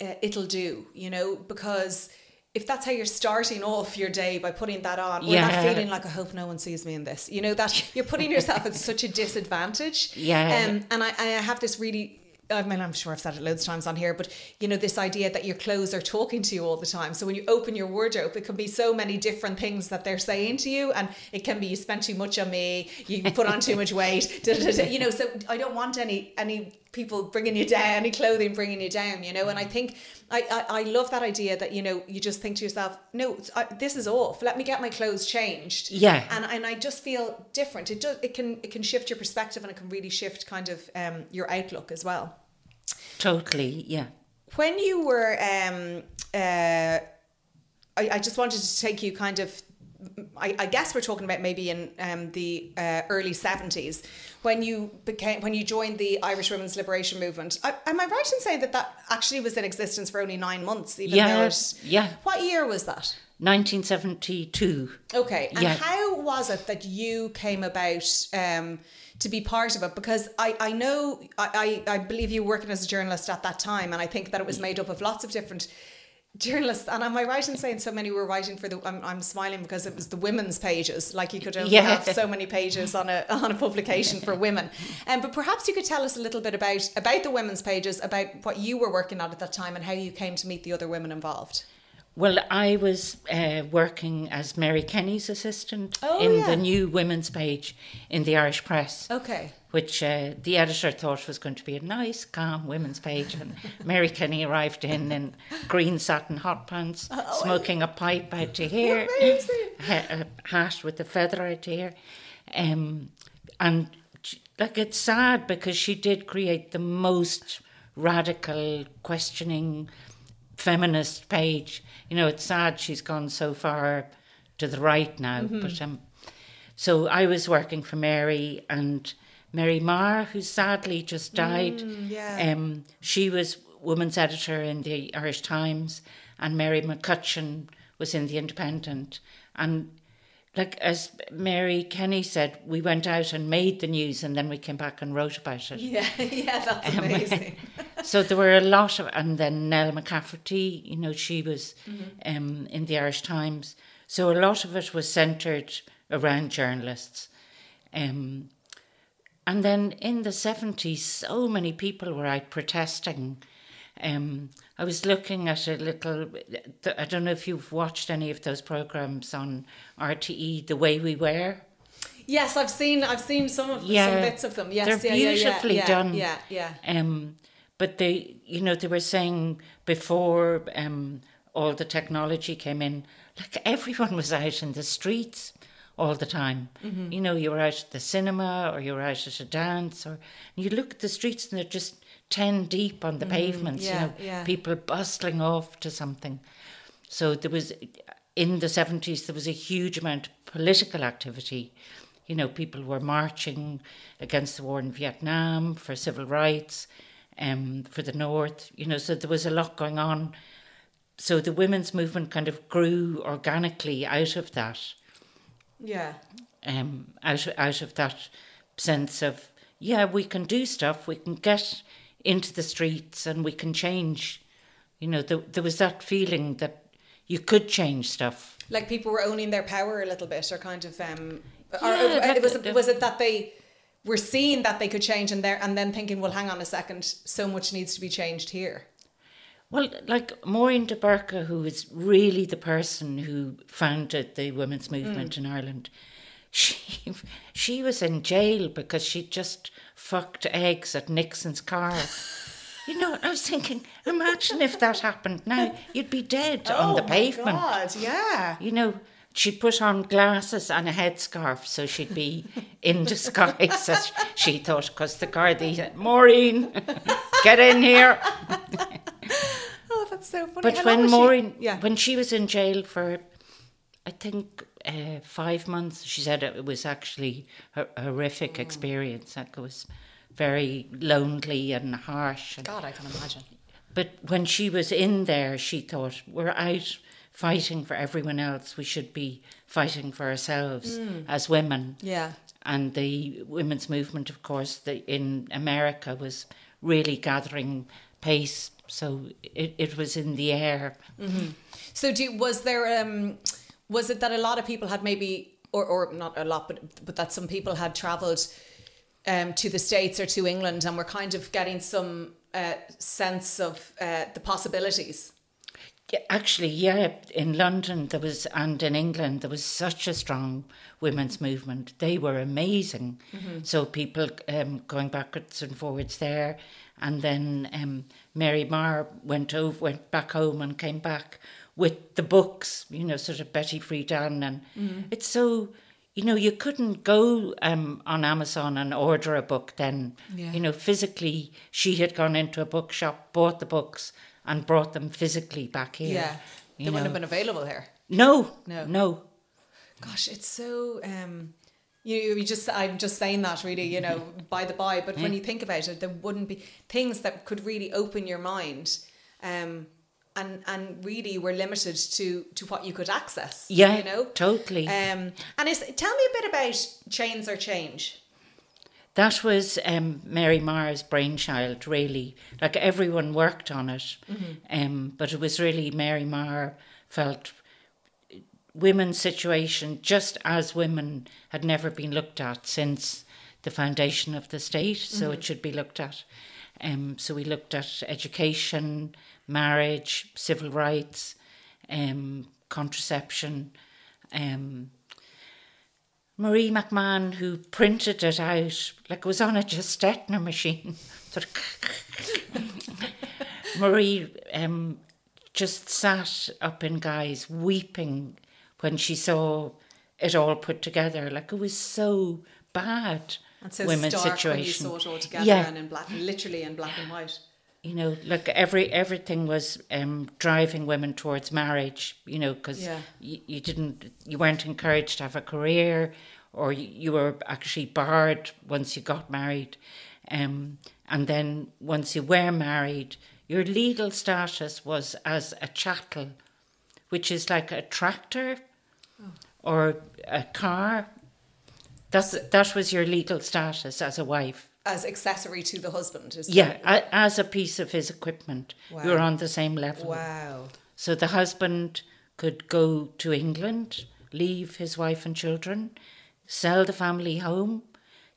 uh, it'll do, you know, because if that's how you're starting off your day by putting that on, or Yeah. that feeling like I hope no one sees me in this, you know that you're putting yourself at such a disadvantage. Yeah. Um, and I, I have this really. I mean, I'm sure I've said it loads of times on here, but you know, this idea that your clothes are talking to you all the time. So when you open your wardrobe, it can be so many different things that they're saying to you, and it can be you spent too much on me, you put on too much weight, da, da, da, you know. So I don't want any any people bringing you down, any clothing bringing you down, you know. And I think I I, I love that idea that you know you just think to yourself, no, I, this is off. Let me get my clothes changed. Yeah. And and I just feel different. It does. It can it can shift your perspective, and it can really shift kind of um, your outlook as well Totally, yeah. when you were um uh I, I just wanted to take you kind of I, I guess we're talking about maybe in um, the uh, early 70s when you became when you joined the Irish Women's Liberation Movement. I, am I right in saying that that actually was in existence for only nine months? Even Yeah, though it, yeah. What year was that? 1972. Okay, and Yeah. how was it that you came about um, to be part of it? Because I, I know, I, I, I believe you were working as a journalist at that time, and I think that it was made up of lots of different journalists. And am I right in saying so many were writing for the? I'm, I'm smiling because it was the women's pages. Like you could only Yeah. have so many pages on a on a publication for women. Um, but perhaps you could tell us a little bit about about the women's pages, about what you were working on at that time, and how you came to meet the other women involved. Well, I was uh, working as Mary Kenny's assistant Oh, in yeah. the new women's page in the Irish Press. Okay. which uh, the editor thought was going to be a nice, calm women's page. And Mary Kenny arrived in in green satin hot pants, smoking a pipe out to here, a hat with a feather out to here. Um, and like it's sad because she did create the most radical, questioning, feminist page. You know, it's sad she's gone so far to the right now, but um, so I was working for Mary and Mary Maher, who sadly just died. yeah. Um, she was woman's editor in the Irish Times, and Mary McCutcheon was in the Independent. And like as Mary Kenny said, we went out and made the news, and then we came back and wrote about it. Yeah, yeah, that's Um, amazing. so there were a lot of, and then Nell McCafferty, you know, she was um, in the Irish Times. So a lot of it was centred around journalists. Um, and then in the 70s, so many people were out protesting. Um, I was looking at a little, I don't know if you've watched any of those programs on RTE, The Way We Were. Yes, I've seen I've seen some of Yeah. some bits of them. Yes, They're yeah, beautifully yeah, done. Yeah, yeah. Um, but they, you know, they were saying before um, all the technology came in, like everyone was out in the streets all the time. Mm-hmm. You know, you were out at the cinema or you were out at a dance, or and you look at the streets and they're just ten deep on the pavements. Mm-hmm. yeah, you know, yeah. people bustling off to something. So there was in the seventies there was a huge amount of political activity. You know, people were marching against the war in Vietnam for civil rights, um, for the North. You know, so there was a lot going on. So the women's movement kind of grew organically out of that, Yeah. um, out out of that sense of yeah, we can do stuff. We can get into the streets and we can change. You know, there, there was that feeling that you could change stuff. Like people were owning their power a little bit, or kind of um, or, Yeah, or- that- was it was it that they were seeing that they could change and there and then thinking, well, hang on a second, so much needs to be changed here. Well, like Máirín de Burca, who is really the person who founded the women's movement in Ireland, she she was in jail because she just fucked eggs at Nixon's car. You know, I was thinking, imagine if that happened now, you'd be dead on the oh, pavement. Oh God, yeah. You know, she'd put on glasses and a headscarf so she'd be in disguise, as she thought, because the Gardaí said, uh, Máirín, get in here. Oh, that's so funny. But How when was she- Máirín, yeah, when she was in jail for, I think uh, five months, she said it was actually a horrific Mm. experience. It was very lonely and harsh. And, God, I can imagine. but when she was in there, she thought we're out fighting for everyone else. We should be fighting for ourselves Mm. as women. Yeah, And the women's movement, of course, the, in America was really gathering pace. So it, it was in the air. So do was there um was it that a lot of people had maybe or or not a lot but but that some people had traveled um to the states or to England and were kind of getting some uh, sense of uh, the possibilities. Yeah, actually, yeah, in London there was, and in England there was such a strong women's movement. They were amazing. So people um, going backwards and forwards there, and then um, Mary Maher went over, went back home and came back with the books. You know, sort of Betty Friedan, and it's so. You know, you couldn't go um, on Amazon and order a book then. Yeah. You know, physically, she had gone into a bookshop, bought the books, and brought them physically back here. Yeah, they wouldn't have been available here. No, No. no, Gosh, it's so um you you just I'm just saying that really, you know, by the by, but when you think about it, there wouldn't be things that could really open your mind. Um and and really were limited to to what you could access. Yeah, You know? totally. Um and is tell me a bit about Chains or Change. That was um, Mary Maher's brainchild, really. Like everyone worked on it, um, but it was really Mary Maher felt women's situation, just as women had never been looked at since the foundation of the state, so it should be looked at. Um, so we looked at education, marriage, civil rights, um, contraception. Um, Marie McMahon, who printed it out, like it was on a Gestetner machine. Sort of Marie um, just sat up in Gaj's weeping when she saw it all put together. Like it was so bad. And so women's stark situation. when you saw it all together Yeah. and in black literally in black and white. You know, like every everything was um, driving women towards marriage. You know, because Yeah. you, you didn't, you weren't encouraged to have a career, or you, you were actually barred once you got married, um, and then once you were married, your legal status was as a chattel, which is like a tractor or a car. That's that was your legal status as a wife. As accessory to the husband. Is Yeah, a, as a piece of his equipment, You're on the same level. Wow. So the husband could go to England, leave his wife and children, sell the family home,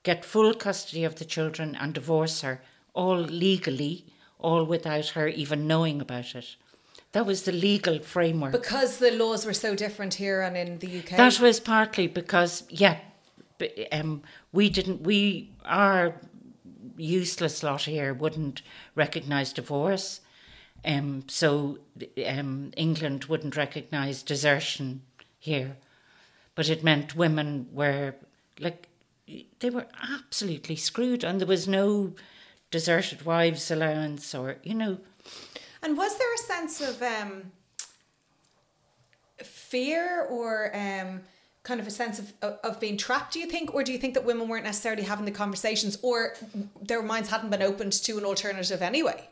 get full custody of the children, and divorce her, all legally, all without her even knowing about it. That was the legal framework. Because the laws were so different here and in the UK. That was partly because, yeah, um, we didn't, we, our useless lot here wouldn't recognise divorce. Um, so um, England wouldn't recognise desertion here. But it meant women were like, they were absolutely screwed, and there was no deserted wives allowance or, you know, And was there a sense of um, fear or um, kind of a sense of, of, being trapped, do you think? Or do you think that women weren't necessarily having the conversations or their minds hadn't been opened to an alternative anyway?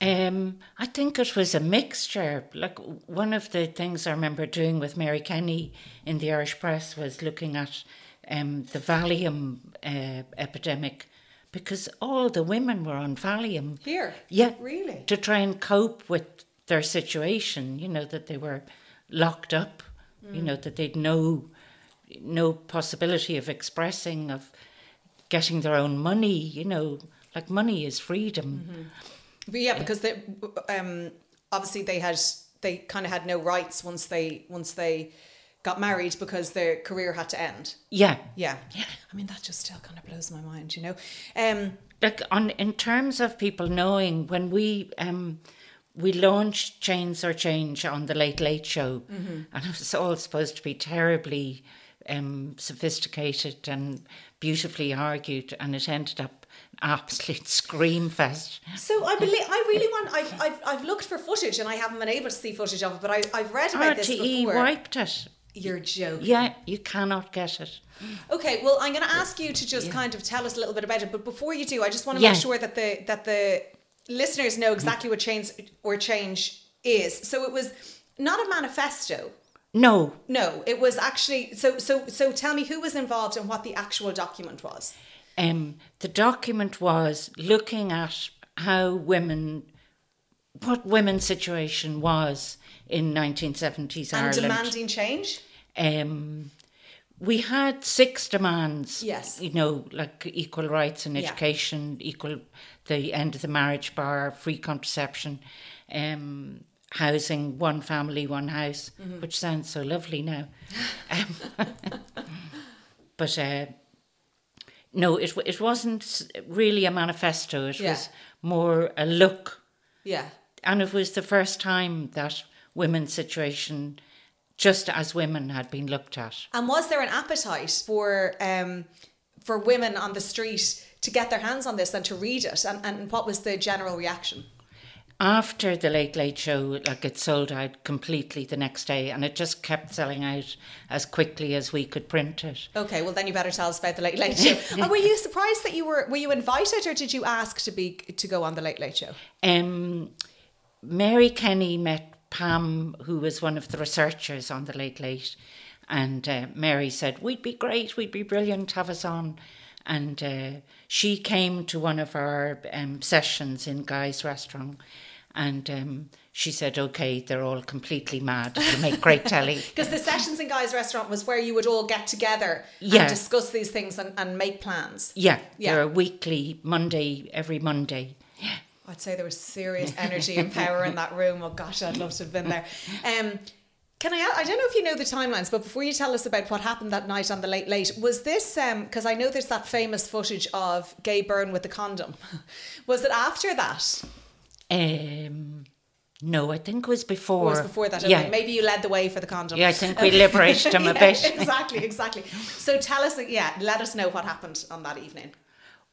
Um, I think it was a mixture. Like one of the things I remember doing with Mary Kenny in the Irish Press was looking at um, the Valium uh, epidemic because all the women were on Valium. Here? Yeah. Really? To try and cope with their situation, you know, that they were locked up, you know, that they'd no no possibility of expressing, of getting their own money, you know, like money is freedom. But yeah, because they, um, obviously they had they kind of had no rights once they once they got married because their career had to end. Yeah. Yeah, yeah. I mean that just still kind of blows my mind, you know. Um, like on in terms of people knowing when we um we launched Chains or Change on the Late Late Show, and it was all supposed to be terribly um, sophisticated and beautifully argued, and it ended up an absolute scream fest. So I believe I really want. I've, I've I've looked for footage and I haven't been able to see footage of it, but I I've read about this RTE before. wiped it. You're joking. Yeah, you cannot get it. Okay, well I'm going to ask you to just kind of tell us a little bit about it, but before you do, I just want to Yeah. make sure that the that the listeners know exactly what Chains or Change is. So it was not a manifesto. No, No, it was actually so so so tell me who was involved and what the actual document was. Um, the document was looking at how women, what women's situation was in 1970s And Ireland. demanding change. Um, we had six demands. Yes. You know, like equal rights in Yeah. education, equal the end of the marriage bar, free contraception, um, housing, one family, one house, Mm-hmm. which sounds so lovely now. um, but uh, no, it it wasn't really a manifesto. It Yeah. was more a look Yeah. and it was the first time that women's situation, just as women, had been looked at. And was there an appetite for um, for women on the street to get their hands on this and to read it? And, and what was the general reaction? After the Late Late Show, like it sold out completely the next day, and it just kept selling out as quickly as we could print it. Okay, well then you better tell us about the Late Late Show. oh, were you surprised that you were were you invited or did you ask to be to go on the Late Late Show? Um, Mary Kenny met Pam, who was one of the researchers on the Late Late, and uh, Mary said, "We'd be great, we'd be brilliant, have us on." And uh, she came to one of our um, sessions in Gaj's restaurant, and um, she said, "Okay, they're all completely mad. They make great telly." Because the sessions in Gaj's restaurant was where you would all get together Yeah. and discuss these things and, and make plans. Yeah, Yeah. they're a weekly Monday, every Monday. I'd say there was serious energy and power in that room. Oh gosh, I'd love to have been there. Um, can I? I don't know if you know the timelines, but before you tell us about what happened that night on the Late Late, was this? Because I know there's that famous footage of Gay Byrne with the condom. Was it after that? Um, no, I think it was before. Or was before that? Okay, Yeah, maybe you led the way for the condom. yeah, I think we liberated him a Yeah, bit. exactly, exactly. So tell us, yeah, let us know what happened on that evening.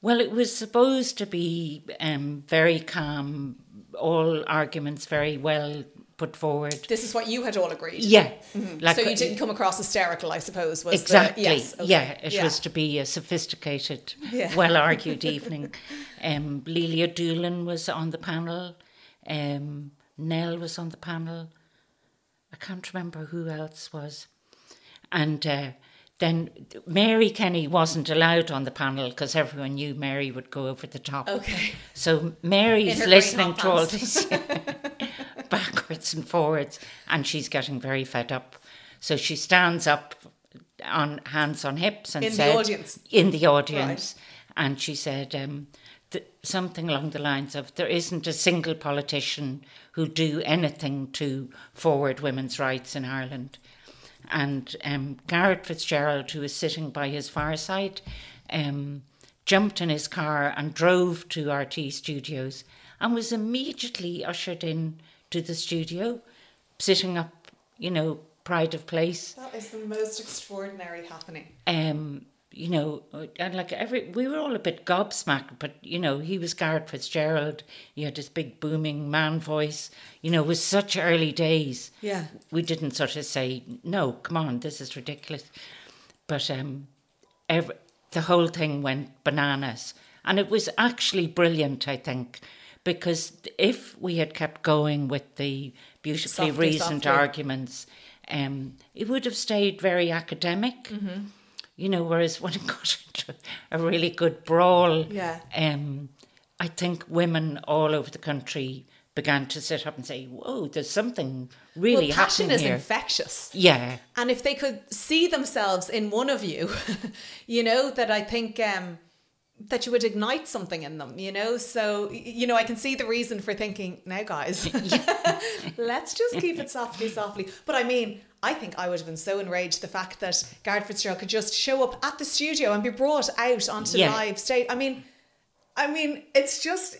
Well, it was supposed to be um, very calm, all arguments very well put forward. This is what you had all agreed. Yeah, like so you didn't come across hysterical, I suppose. Was the- exactly. yes, okay. Yeah, it Yeah. was to be a sophisticated, Yeah. well argued evening. Um, Lelia Doolan was on the panel. Um, Nell was on the panel. I can't remember who else was. And uh, then Mary Kenny wasn't allowed on the panel because everyone knew Mary would go over the top. Okay. So Mary's listening to all this backwards and forwards, and she's getting very fed up. So she stands up on hands on hips and In the audience? in the audience, and she said um, th- something along the lines of, "There isn't a single politician who do anything to forward women's rights in Ireland." And um, Garret FitzGerald, who was sitting by his fireside, um, jumped in his car and drove to RT Studios and was immediately ushered in to the studio, sitting up, you know, pride of place. That is the most extraordinary happening. Um, you know, and like every, we were all a bit gobsmacked, but you know, he was Garret FitzGerald. He had this big booming man voice. You know, it was such early days. Yeah. we didn't sort of say, "No, come on, this is ridiculous." But um, every, the whole thing went bananas, and it was actually brilliant. I think because if we had kept going with the beautifully Softly, reasoned softly. arguments, um, it would have stayed very academic. Mm-hmm. You know, whereas when it got into a really good brawl, Yeah. um, I think women all over the country began to sit up and say, "Whoa, there's something really well, passion happening is here." infectious. yeah, And if they could see themselves in one of you, you know, that I think um, that you would ignite something in them, you know? So, you know, I can see the reason for thinking, now, guys, let's just keep it softly, softly. But I mean, I think I would have been so enraged the fact that Garret FitzGerald could just show up at the studio and be brought out onto Yeah. live stage. I mean, I mean, it's just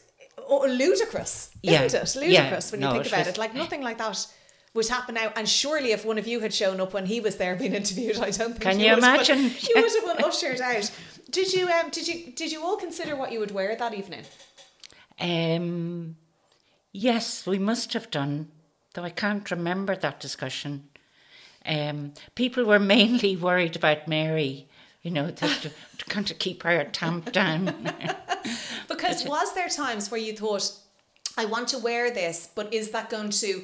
oh, ludicrous, Yeah. isn't it? Yeah. Ludicrous when you No, think about was- it. Like nothing like that would happen now. And surely, if one of you had shown up when he was there being interviewed, I don't think Can you you would have imagine? Been, you would have been ushered out. Did you? Um, did you? Did you all consider what you would wear that evening? Um, yes, we must have done, though I can't remember that discussion. Um, people were mainly worried about Mary, you know, to, to kind of keep her tamped down. Because was there times where you thought, I want to wear this, but is that going to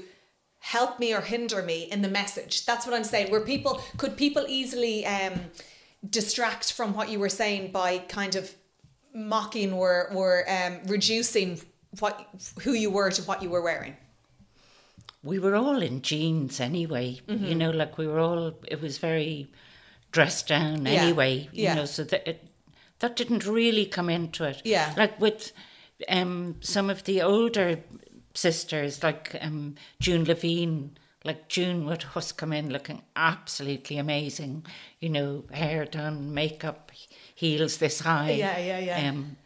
help me or hinder me in the message? That's what I'm saying. Where people could people easily um, distract from what you were saying by kind of mocking or or um, reducing what who you were to what you were wearing? we were all in jeans anyway. Mm-hmm. You know, like we were all. It was very dressed down Yeah, anyway. You yeah. know, so that it, that didn't really come into it. Yeah. like with um some of the older sisters, like um June Levine. Like June would just come in looking absolutely amazing, you know, hair done, makeup, heels this high. Yeah, yeah, yeah. Um,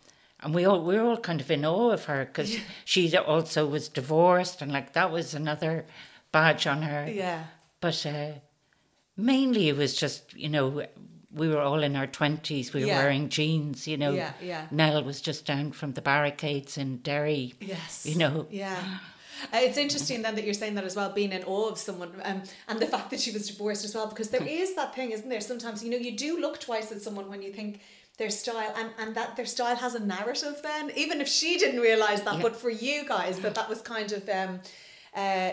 and we all we were all kind of in awe of her because she also was divorced and like that was another badge on her. Yeah. But uh, mainly it was just you know we were all in our twenties. We were Yeah. wearing jeans. You know, Yeah, yeah. Nell was just down from the barricades in Derry. Yes. You know. Yeah. Uh, it's interesting then that you're saying that as well, being in awe of someone, um, and the fact that she was divorced as well, because there is that thing, isn't there? Sometimes you know you do look twice at someone when you think their style, and and that their style has a narrative. Then, even if she didn't realize that, Yeah. but for you guys, that that was kind of um, uh,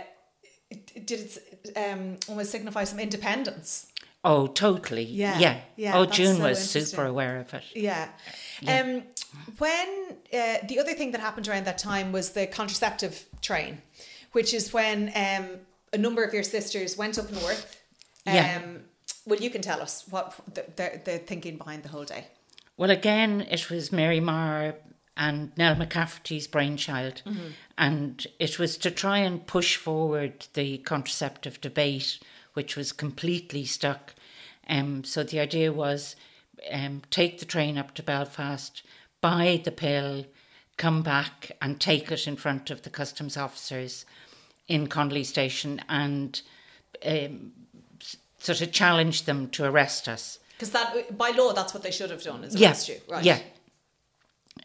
did it um almost signify some independence. Oh, totally. Yeah, Yeah. yeah, Oh, June so was super aware of it. Yeah. Um, when uh, the other thing that happened around that time was the contraceptive train, which is when um, a number of your sisters went up north. Um, Yeah. Well, you can tell us what the, the, the thinking behind the whole day. Well, again, it was Mary Maher and Nell McCafferty's brainchild. And it was to try and push forward the contraceptive debate, which was completely stuck. Um, so the idea was um, take the train up to Belfast, buy the pill, come back and take it in front of the customs officers in Connolly Station and um, sort of challenge them to arrest us. Because that by law, that's what they should have done. Is Yeah, arrest you, right? Yeah.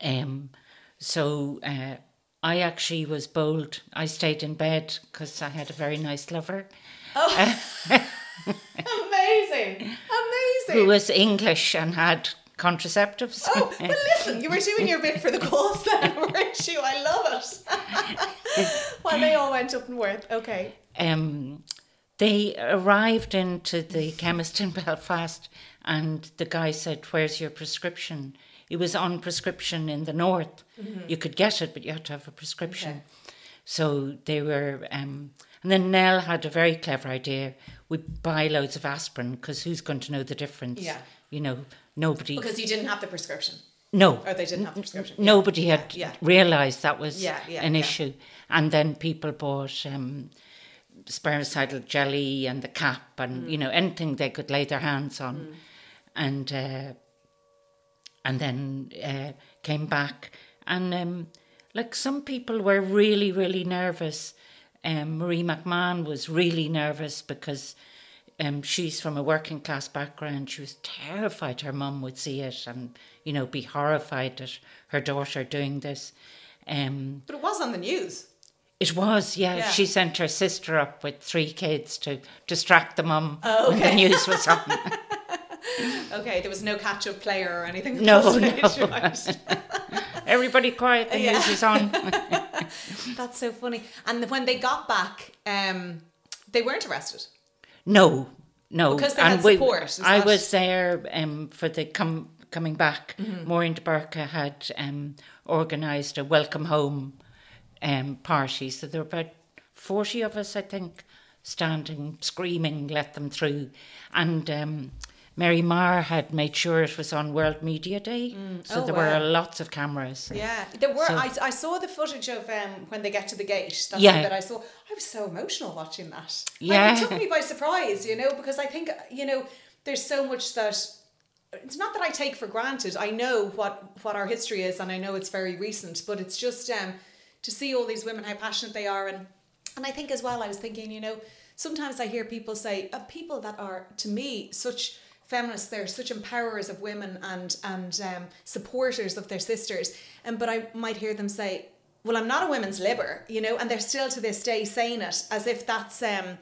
Um, so uh, I actually was bold. I stayed in bed because I had a very nice lover Oh, Amazing, amazing. who was English and had contraceptives. Oh, well, listen, you were doing your bit for the cause then, weren't you? I love it. While they all went up north. Okay. um, they arrived into the chemist in Belfast, and the guy said, "Where's your prescription?" It was on prescription in the north. You could get it, but you had to have a prescription. Okay. So they were, um, and then Nell had a very clever idea. We buy loads of aspirin because who's going to know the difference? Yeah. you know, nobody. Because you didn't have the prescription. no, Or they didn't have the prescription. Yeah. nobody had Yeah, realised that was an issue. And then people bought um, spermicidal jelly and the cap and, Mm. you know, anything they could lay their hands on. And uh, and then uh, came back. And um, like some people were really, really nervous. Um, Marie McMahon was really nervous because um, she's from a working class background. She was terrified her mum would see it and, you know, be horrified at her daughter doing this. Um, But it was on the news. it was, yeah. Yeah. She sent her sister up with three kids to distract the mum Oh, when the okay. news was on. Okay, there was no catch up player or anything. No, no. right? Everybody quiet, the Yeah. news is on. That's so funny. And when they got back, um, they weren't arrested. No, no. Because they had support, is I that- was there um, for the com- coming back. Mm-hmm. Máirín de Burca had um, organised a welcome home um, party. So there were about 40 of us, I think, standing, screaming, let them through. And um, Mary Maher had made sure it was on World Media Day. So Oh, there wow. were lots of cameras. Yeah, there were. So- I, I saw the footage of um, when they get to the gate. That's Yeah. yeah. that I saw. I was so emotional watching that. Yeah. like, it took me by surprise, you know, because I think you know there's so much that it's not that I take for granted. I know what what our history is, and I know it's very recent, but it's just um, to see all these women how passionate they are, and and I think as well. I was thinking, you know, sometimes I hear people say uh, people that are to me such feminists they're such empowerers of women and and um, supporters of their sisters. And but I might hear them say well I'm not a women's libber you know and they're still to this day saying it as if that's um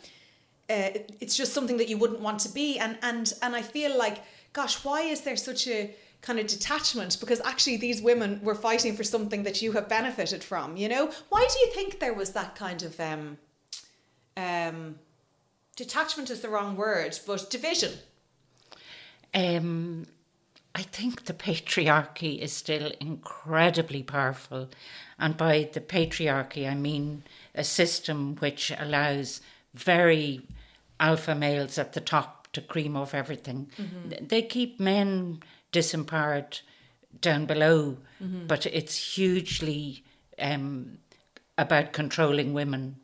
uh, it's just something that you wouldn't want to be. And and and I feel like gosh why is there such a kind of detachment? Because actually these women were fighting for something that you have benefited from you know? Why do you think there was that kind of um um detachment is the wrong word but division Um, I think the patriarchy is still incredibly powerful. And by the patriarchy, I mean a system which allows very alpha males at the top to cream off everything. Mm-hmm. They keep men disempowered down below, mm-hmm. but it's hugely um, about controlling women.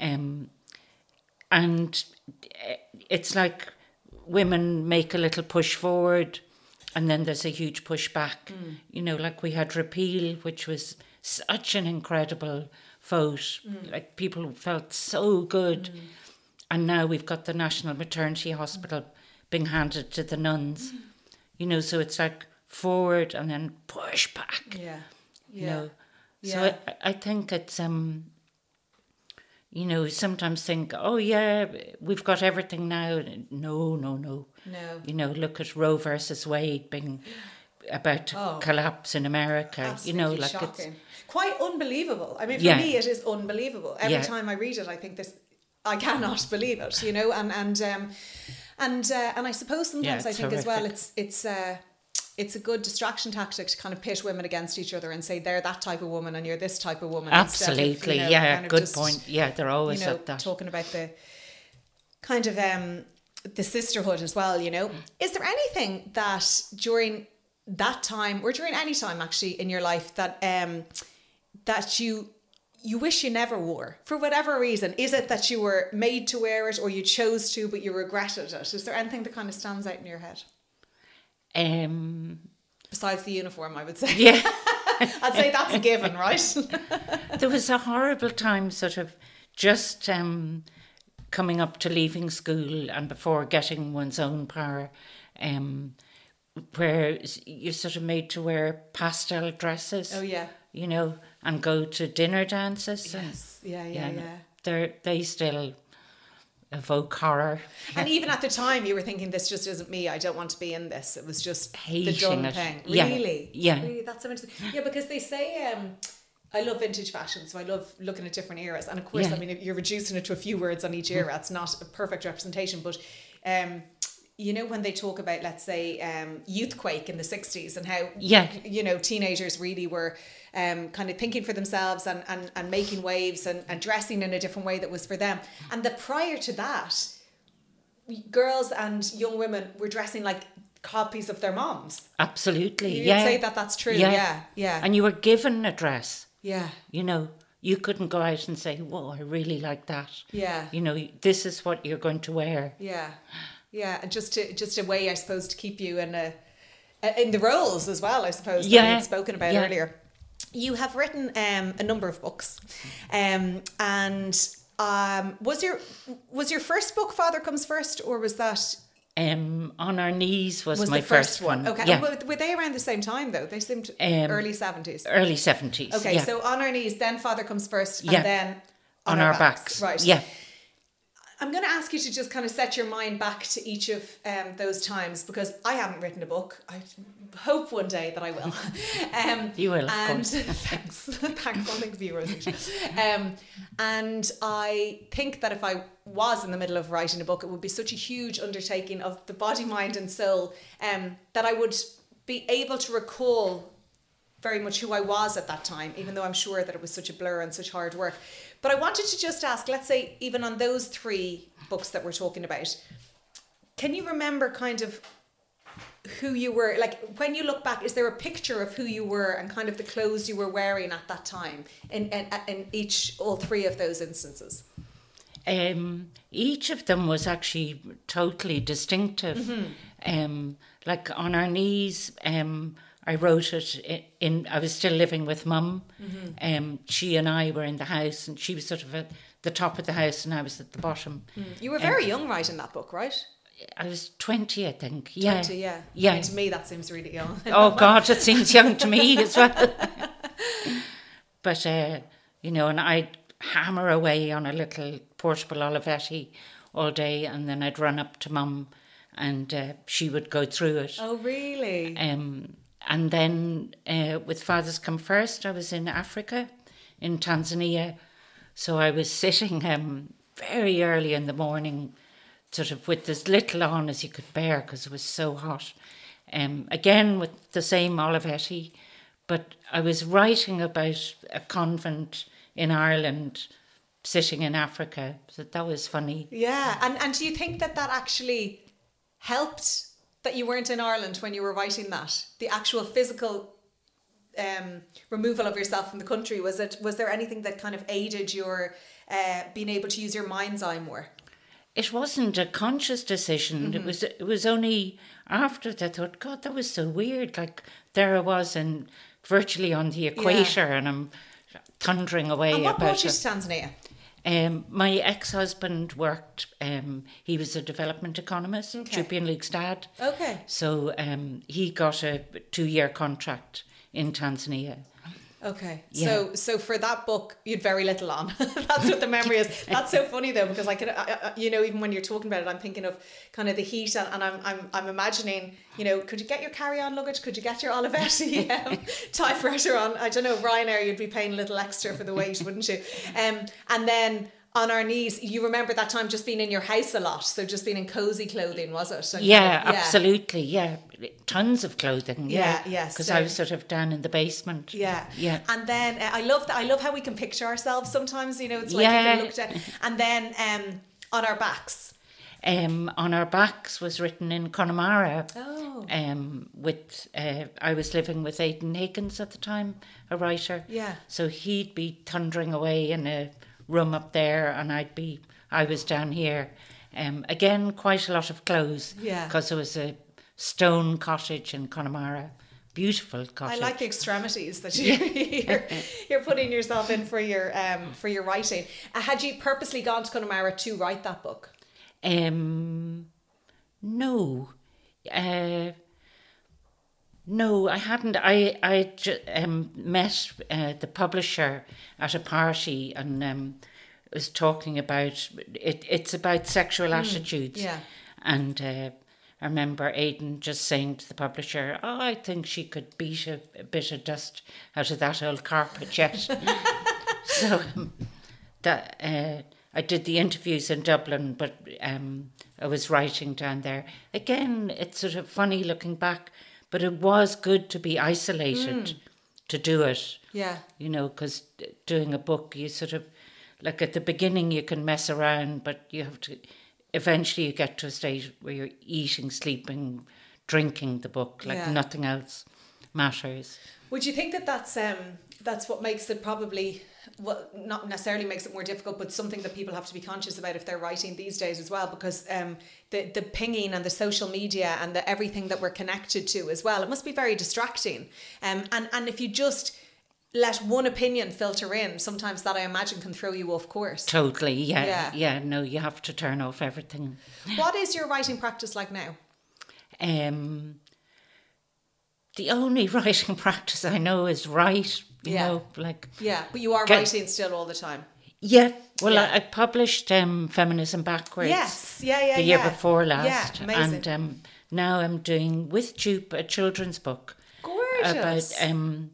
Um, and it's like women make a little push forward and then there's a huge pushback. Mm. You know, like we had repeal, which was such an incredible vote. Mm. Like people felt so good. Mm. And now we've got the National Maternity Hospital being handed to the nuns. Mm. You know, so it's like forward and then push back. Yeah. yeah. You know. Yeah. So I, I think it's um you know, sometimes think, oh yeah, we've got everything now. No, no, no. No. You know, look at Roe versus Wade being about to oh, collapse in America. You know, like shocking. it's quite unbelievable. I mean, for yeah. me, it is unbelievable. Every yeah. time I read it, I think this, I cannot believe it. You know, and and um, and uh, and I suppose sometimes yeah, I think horrific. as well, it's it's. Uh, it's a good distraction tactic to kind of pit women against each other and say they're that type of woman and you're this type of woman. Absolutely, of, you know, yeah, kind of good just, point. Yeah, they're always you know, that. Talking about the kind of um, the sisterhood as well. You know, is there anything that during that time or during any time actually in your life that um, that you you wish you never wore for whatever reason? Is it that you were made to wear it or you chose to but you regretted it? Is there anything that kind of stands out in your head? Um, Besides the uniform, I would say. Yeah. I'd say that's a given, right? there was a horrible time, sort of, just um, coming up to leaving school and before getting one's own power, um, where you're sort of made to wear pastel dresses. Oh, yeah. You know, and go to dinner dances. Yes. And, yeah, yeah, yeah. yeah. They're, they still evoke horror. And even at the time, you were thinking, "This just isn't me. I don't want to be in this." It was just Hating the done it. thing. Yeah. Really, yeah, really. That's so interesting. Yeah, because they say. Um, I love vintage fashion, so I love looking at different eras. And of course, yeah. I mean, you're reducing it to a few words on each era. It's not a perfect representation, but um, you know when they talk about let's say um, youthquake in the 60s and how yeah. you know teenagers really were um, kind of thinking for themselves and, and, and making waves and, and dressing in a different way that was for them. And the prior to that girls and young women were dressing like copies of their moms. Absolutely you'd yeah. say that that's true yeah. yeah yeah. And you were given a dress. Yeah. You know you couldn't go out and say whoa i really like that. Yeah. You know this is what you're going to wear. Yeah yeah, and just to just a way, I suppose, to keep you in a in the roles as well. I suppose yeah. that we had spoken about yeah. earlier. You have written um, a number of books, um, and um, was your was your first book Father Comes First, or was that um, on our knees was, was my first, first one. Okay, yeah. were, were they around the same time though? They seemed um, early seventies. Early seventies. Okay, yeah. so on our knees, then Father comes first, and then on, on our, our backs. backs. Right. Yeah. I'm going to ask you to just kind of set your mind back to each of um, those times because I haven't written a book. I hope one day that I will. Um, you will, and thanks, thanks. I think viewers. Um, and I think that if I was in the middle of writing a book, it would be such a huge undertaking of the body, mind, and soul um, that I would be able to recall very much who I was at that time, even though I'm sure that it was such a blur and such hard work. But I wanted to just ask, let's say, even on those three books that we're talking about, can you remember kind of who you were like when you look back is there a picture of who you were and kind of the clothes you were wearing at that time in in, in each all three of those instances um, each of them was actually totally distinctive mm-hmm. um, like on our knees um, I wrote it in, in I was still living with mum. Mm-hmm. Um, she and I were in the house, and she was sort of at the top of the house, and I was at the bottom. Mm. You were very um, young writing that book, right? I was 20, I think. Yeah. 20, yeah. Yeah. I mean, to me, that seems really young. oh, God, it seems young to me as well. but, uh, you know, and I'd hammer away on a little portable Olivetti all day, and then I'd run up to mum and uh, she would go through it. Oh, really? Um, and then uh, with Fathers Come First, I was in Africa, in Tanzania. So I was sitting um, very early in the morning, sort of with as little on as you could bear because it was so hot. um, again with the same Olivetti, but I was writing about a convent in Ireland sitting in Africa. So that was funny. Yeah, and and do you think that that actually helped that you weren't in Ireland when you were writing that? The actual physical um, removal of yourself from the country was it? Was there anything that kind of aided your uh, being able to use your mind's eye more? It wasn't a conscious decision. Mm-hmm. It was. It was only after that I thought, God, that was so weird. Like there I was, and virtually on the equator, and I'm thundering away And what about brought you it. to Tanzania? Um, my ex-husband worked. Um, he was a development economist, Okay. Chupi and Luke's dad. Okay. So um, he got a two-year contract in Tanzania. Okay. Yeah. So so for that book, you'd very little on. That's what the memory is. That's so funny though, because I could, I, I, you know, even when you're talking about it, I'm thinking of kind of the heat, and, and I'm, I'm I'm imagining, you know, could you get your carry-on luggage? Could you get your Olivetti um, typewriter on? I don't know, Ryanair, you'd be paying a little extra for the weight, wouldn't you? Um, and then. On our knees, you remember that time just being in your house a lot, so just being in cozy clothing, was it? And Yeah, kind of- absolutely. Yeah, tons of clothing. Yeah, Yeah, yes, Because I was sort of down in the basement. Yeah, yeah. And then uh, I love that. I love how we can picture ourselves sometimes. You know, it's like you Yeah. can look down, and then um, on our backs. Um, on our backs was written in Connemara. Oh. Um, with uh, I was living with Aidan Higgins at the time, a writer. Yeah. So he'd be thundering away in a room up there, and I'd be I was down here. Um, again, quite a lot of clothes. Yeah. Because there was a stone cottage in Connemara, beautiful cottage. I like the extremities that you, you're, you're putting yourself in for your um, for your writing. Uh, had you purposely gone to Connemara to write that book? Um, no, uh, no, I hadn't. I I um, met uh, the publisher at a party and um, was talking about it. It's about sexual attitudes. yeah. and uh, I remember Aidan just saying to the publisher, "Oh, I think she could beat a, a bit of dust out of that old carpet yet." so um, that uh, I did the interviews in Dublin, but um, I was writing down there. Again, it's sort of funny looking back, but it was good to be isolated to do it. Yeah. You know, because doing a book, you sort of like at the beginning you can mess around, but you have to. Eventually, you get to a stage where you're eating, sleeping, drinking the book, like Yeah. nothing else matters. Would you think that that's um that's what makes it probably well not necessarily makes it more difficult, but something that people have to be conscious about if they're writing these days as well, because um the the pinging and the social media and the everything that we're connected to as well, it must be very distracting. Um and and if you just let one opinion filter in, sometimes that I imagine can throw you off course. Totally, yeah, Yeah. yeah. No, you have to turn off everything. What is your writing practice like now? Um, the only writing practice I know is write. You Yeah. know, like Yeah, but you are Okay. writing still all the time. yeah. Well, Yeah. I, I published um, feminism backwards. Yes, yeah, yeah, the year yeah. before Yeah, last, amazing. and um, now I'm doing with Chupi a children's book Gorgeous. about um,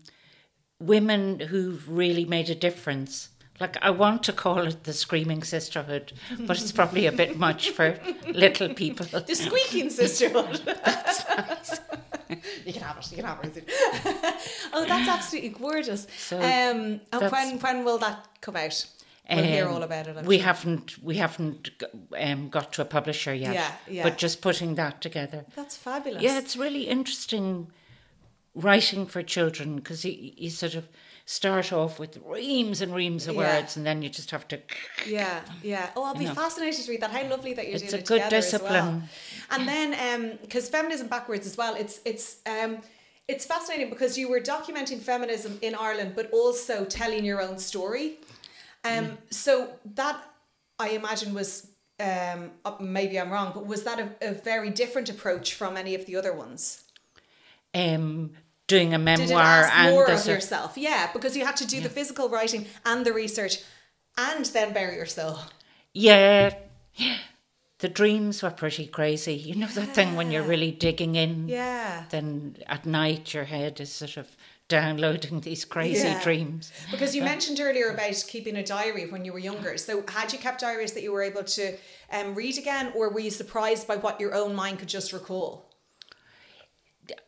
women who've really made a difference. Like I want to call it the screaming sisterhood, but it's probably a bit much for little people. The squeaking sisterhood. you can have it. You can have it. oh, that's absolutely gorgeous. So um, and when when will that come out? We'll hear Um, all about it. I'm we sure. haven't we haven't um, got to a publisher yet. Yeah, yeah. But just putting that together. That's fabulous. Yeah, it's really interesting writing for children because you, you sort of start off with reams and reams of Yeah. words and then you just have to. Yeah, yeah. Oh, I'll be know. fascinated to read that. How lovely that you're It's doing a it good together as well. discipline. And then, because feminism backwards as well, it's it's um, it's fascinating because you were documenting feminism in Ireland, but also telling your own story. Um, so that I imagine was um, uh, maybe I'm wrong, but was that a, a very different approach from any of the other ones? Um, doing a memoir and more the of yourself? Yeah, because you had to do the physical writing and the research, and then bury your soul. yeah, the dreams were pretty crazy. You know that thing when you're really digging in. Yeah. Then at night your head is sort of downloading these crazy Yeah. dreams. Because you mentioned earlier about keeping a diary when you were younger. So had you kept diaries that you were able to um, read again, or were you surprised by what your own mind could just recall?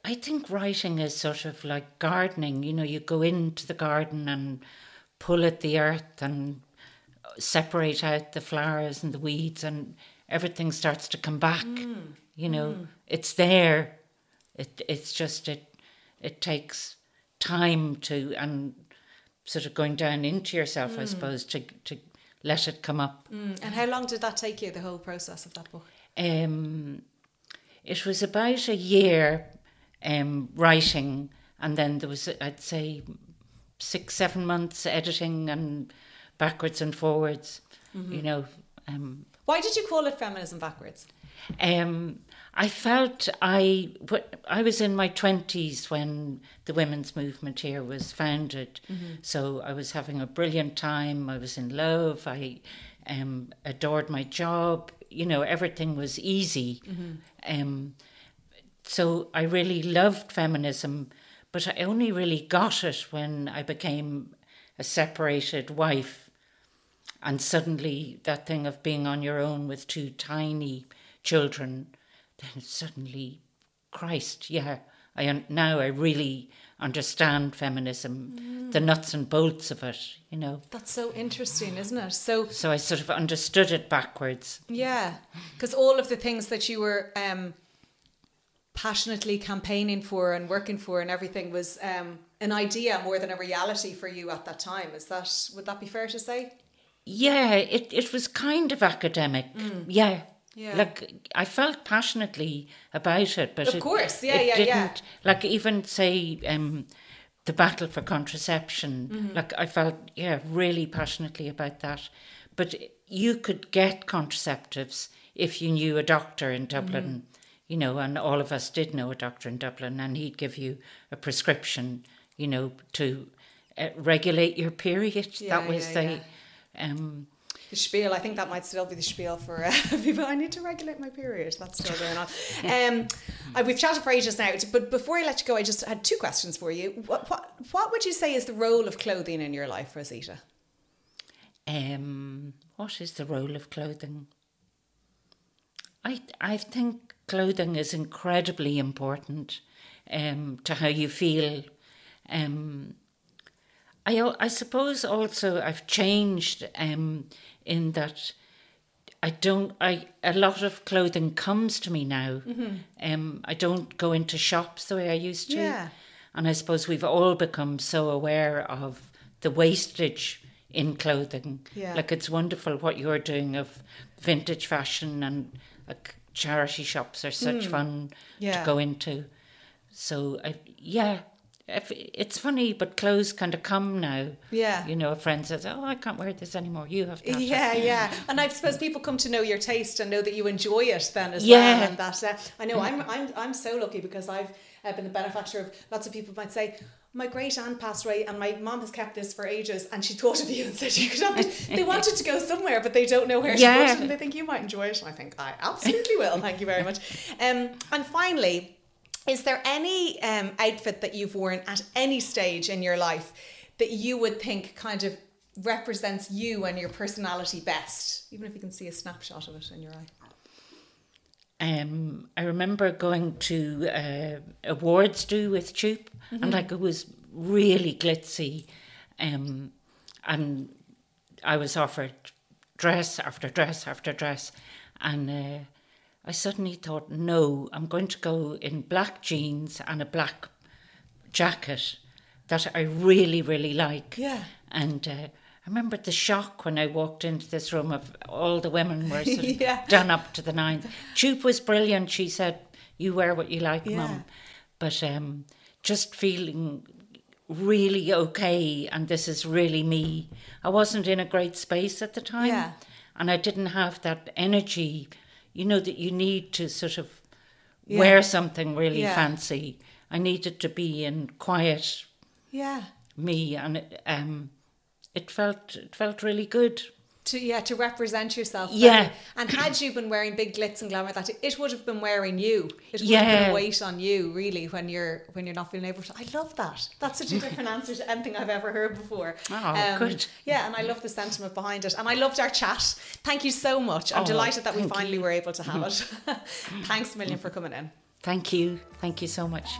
I think writing is sort of like gardening. You know, you go into the garden and pull at the earth and separate out the flowers and the weeds, and everything starts to come back. Mm. You know, mm. it's there. It it's just it it takes time to and sort of going down into yourself, mm. I suppose, to to let it come up. Mm. And how long did that take you? The whole process of that book. Um, it was about a year um, writing, and then there was, I'd say, six, seven months editing and backwards and forwards. Mm-hmm. You know. Um, Why did you call it feminism backwards? Um, I felt I I was in my twenties when the women's movement here was founded. Mm-hmm. So I was having a brilliant time. I was in love. I um, adored my job. You know, everything was easy. Mm-hmm. Um, so I really loved feminism, but I only really got it when I became a separated wife, and suddenly that thing of being on your own with two tiny children then suddenly, Christ, yeah, I now I really understand feminism, mm. the nuts and bolts of it, you know. That's so interesting, isn't it? So So I sort of understood it backwards. Yeah. Because all of the things that you were um, passionately campaigning for and working for and everything was um, an idea more than a reality for you at that time. Is that would that be fair to say? Yeah, it, it was kind of academic. Mm. Yeah. Yeah. Like I felt passionately about it, but of it, course, yeah, yeah, didn't, yeah. Like even say um, the battle for contraception. Mm-hmm. Like I felt, yeah, really passionately about that. But you could get contraceptives if you knew a doctor in Dublin, mm-hmm. You know, and all of us did know a doctor in Dublin, and he'd give you a prescription, you know, to uh, regulate your period. Yeah, that was yeah, the. Yeah. Um, the spiel. I think that might still be the spiel for uh, people. I need to regulate my period. That's still going on. Um, I, we've chatted for ages now, but before I let you go, I just had two questions for you. What what what would you say is the role of clothing in your life, Rosita? Um, what is the role of clothing? I I think clothing is incredibly important um, to how you feel. Um, I I suppose also I've changed um, in that I don't I a lot of clothing comes to me now. Mm-hmm. Um, I don't go into shops the way I used to. Yeah. And I suppose we've all become so aware of the wastage in clothing. Yeah. Like it's wonderful what you're doing of vintage fashion and like charity shops are such mm. fun yeah. to go into. So I yeah, it's funny, but clothes kind of come now. Yeah. You know, a friend says, "Oh, I can't wear this anymore. You have to." Yeah, yeah. And I suppose people come to know your taste and know that you enjoy it then as yeah. well. And that uh, I know I'm I'm I'm so lucky because I've uh, been the benefactor of lots of people might say. My great aunt passed away, and my mom has kept this for ages. And she thought of you and said you could have it. They wanted to go somewhere, but they don't know where yeah. to put it, and they think you might enjoy it. And I think I absolutely will. Thank you very much. Um, and finally, is there any um, outfit that you've worn at any stage in your life that you would think kind of represents you and your personality best, even if you can see a snapshot of it in your eye? Um, I remember going to uh, awards do with Chupi, mm-hmm. and like it was really glitzy, um, and I was offered dress after dress after dress, and uh, I suddenly thought, no, I'm going to go in black jeans and a black jacket that I really, really like. Yeah. And uh, I remember the shock when I walked into this room of all the women were sort of yeah. done up to the ninth. Chupi was brilliant. She said, "You wear what you like, yeah. mum." But um, just feeling really okay, and this is really me. I wasn't in a great space at the time, yeah. and I didn't have that energy you know that you need to sort of yeah. wear something really yeah. fancy. I needed to be in quiet. Yeah. Me and it, um, it felt it felt really good to yeah to represent yourself yeah. And had you been wearing big glitz and glamour that it would have been wearing you. It would yeah. have been a weight on you really when you're when you're not feeling able to I love that. That's such a different answer to anything I've ever heard before. Oh um, good. yeah and I love the sentiment behind it. And I loved our chat. Thank you so much. I'm oh, delighted that we finally you. were able to have it. Thanks a million for coming in. Thank you. Thank you so much.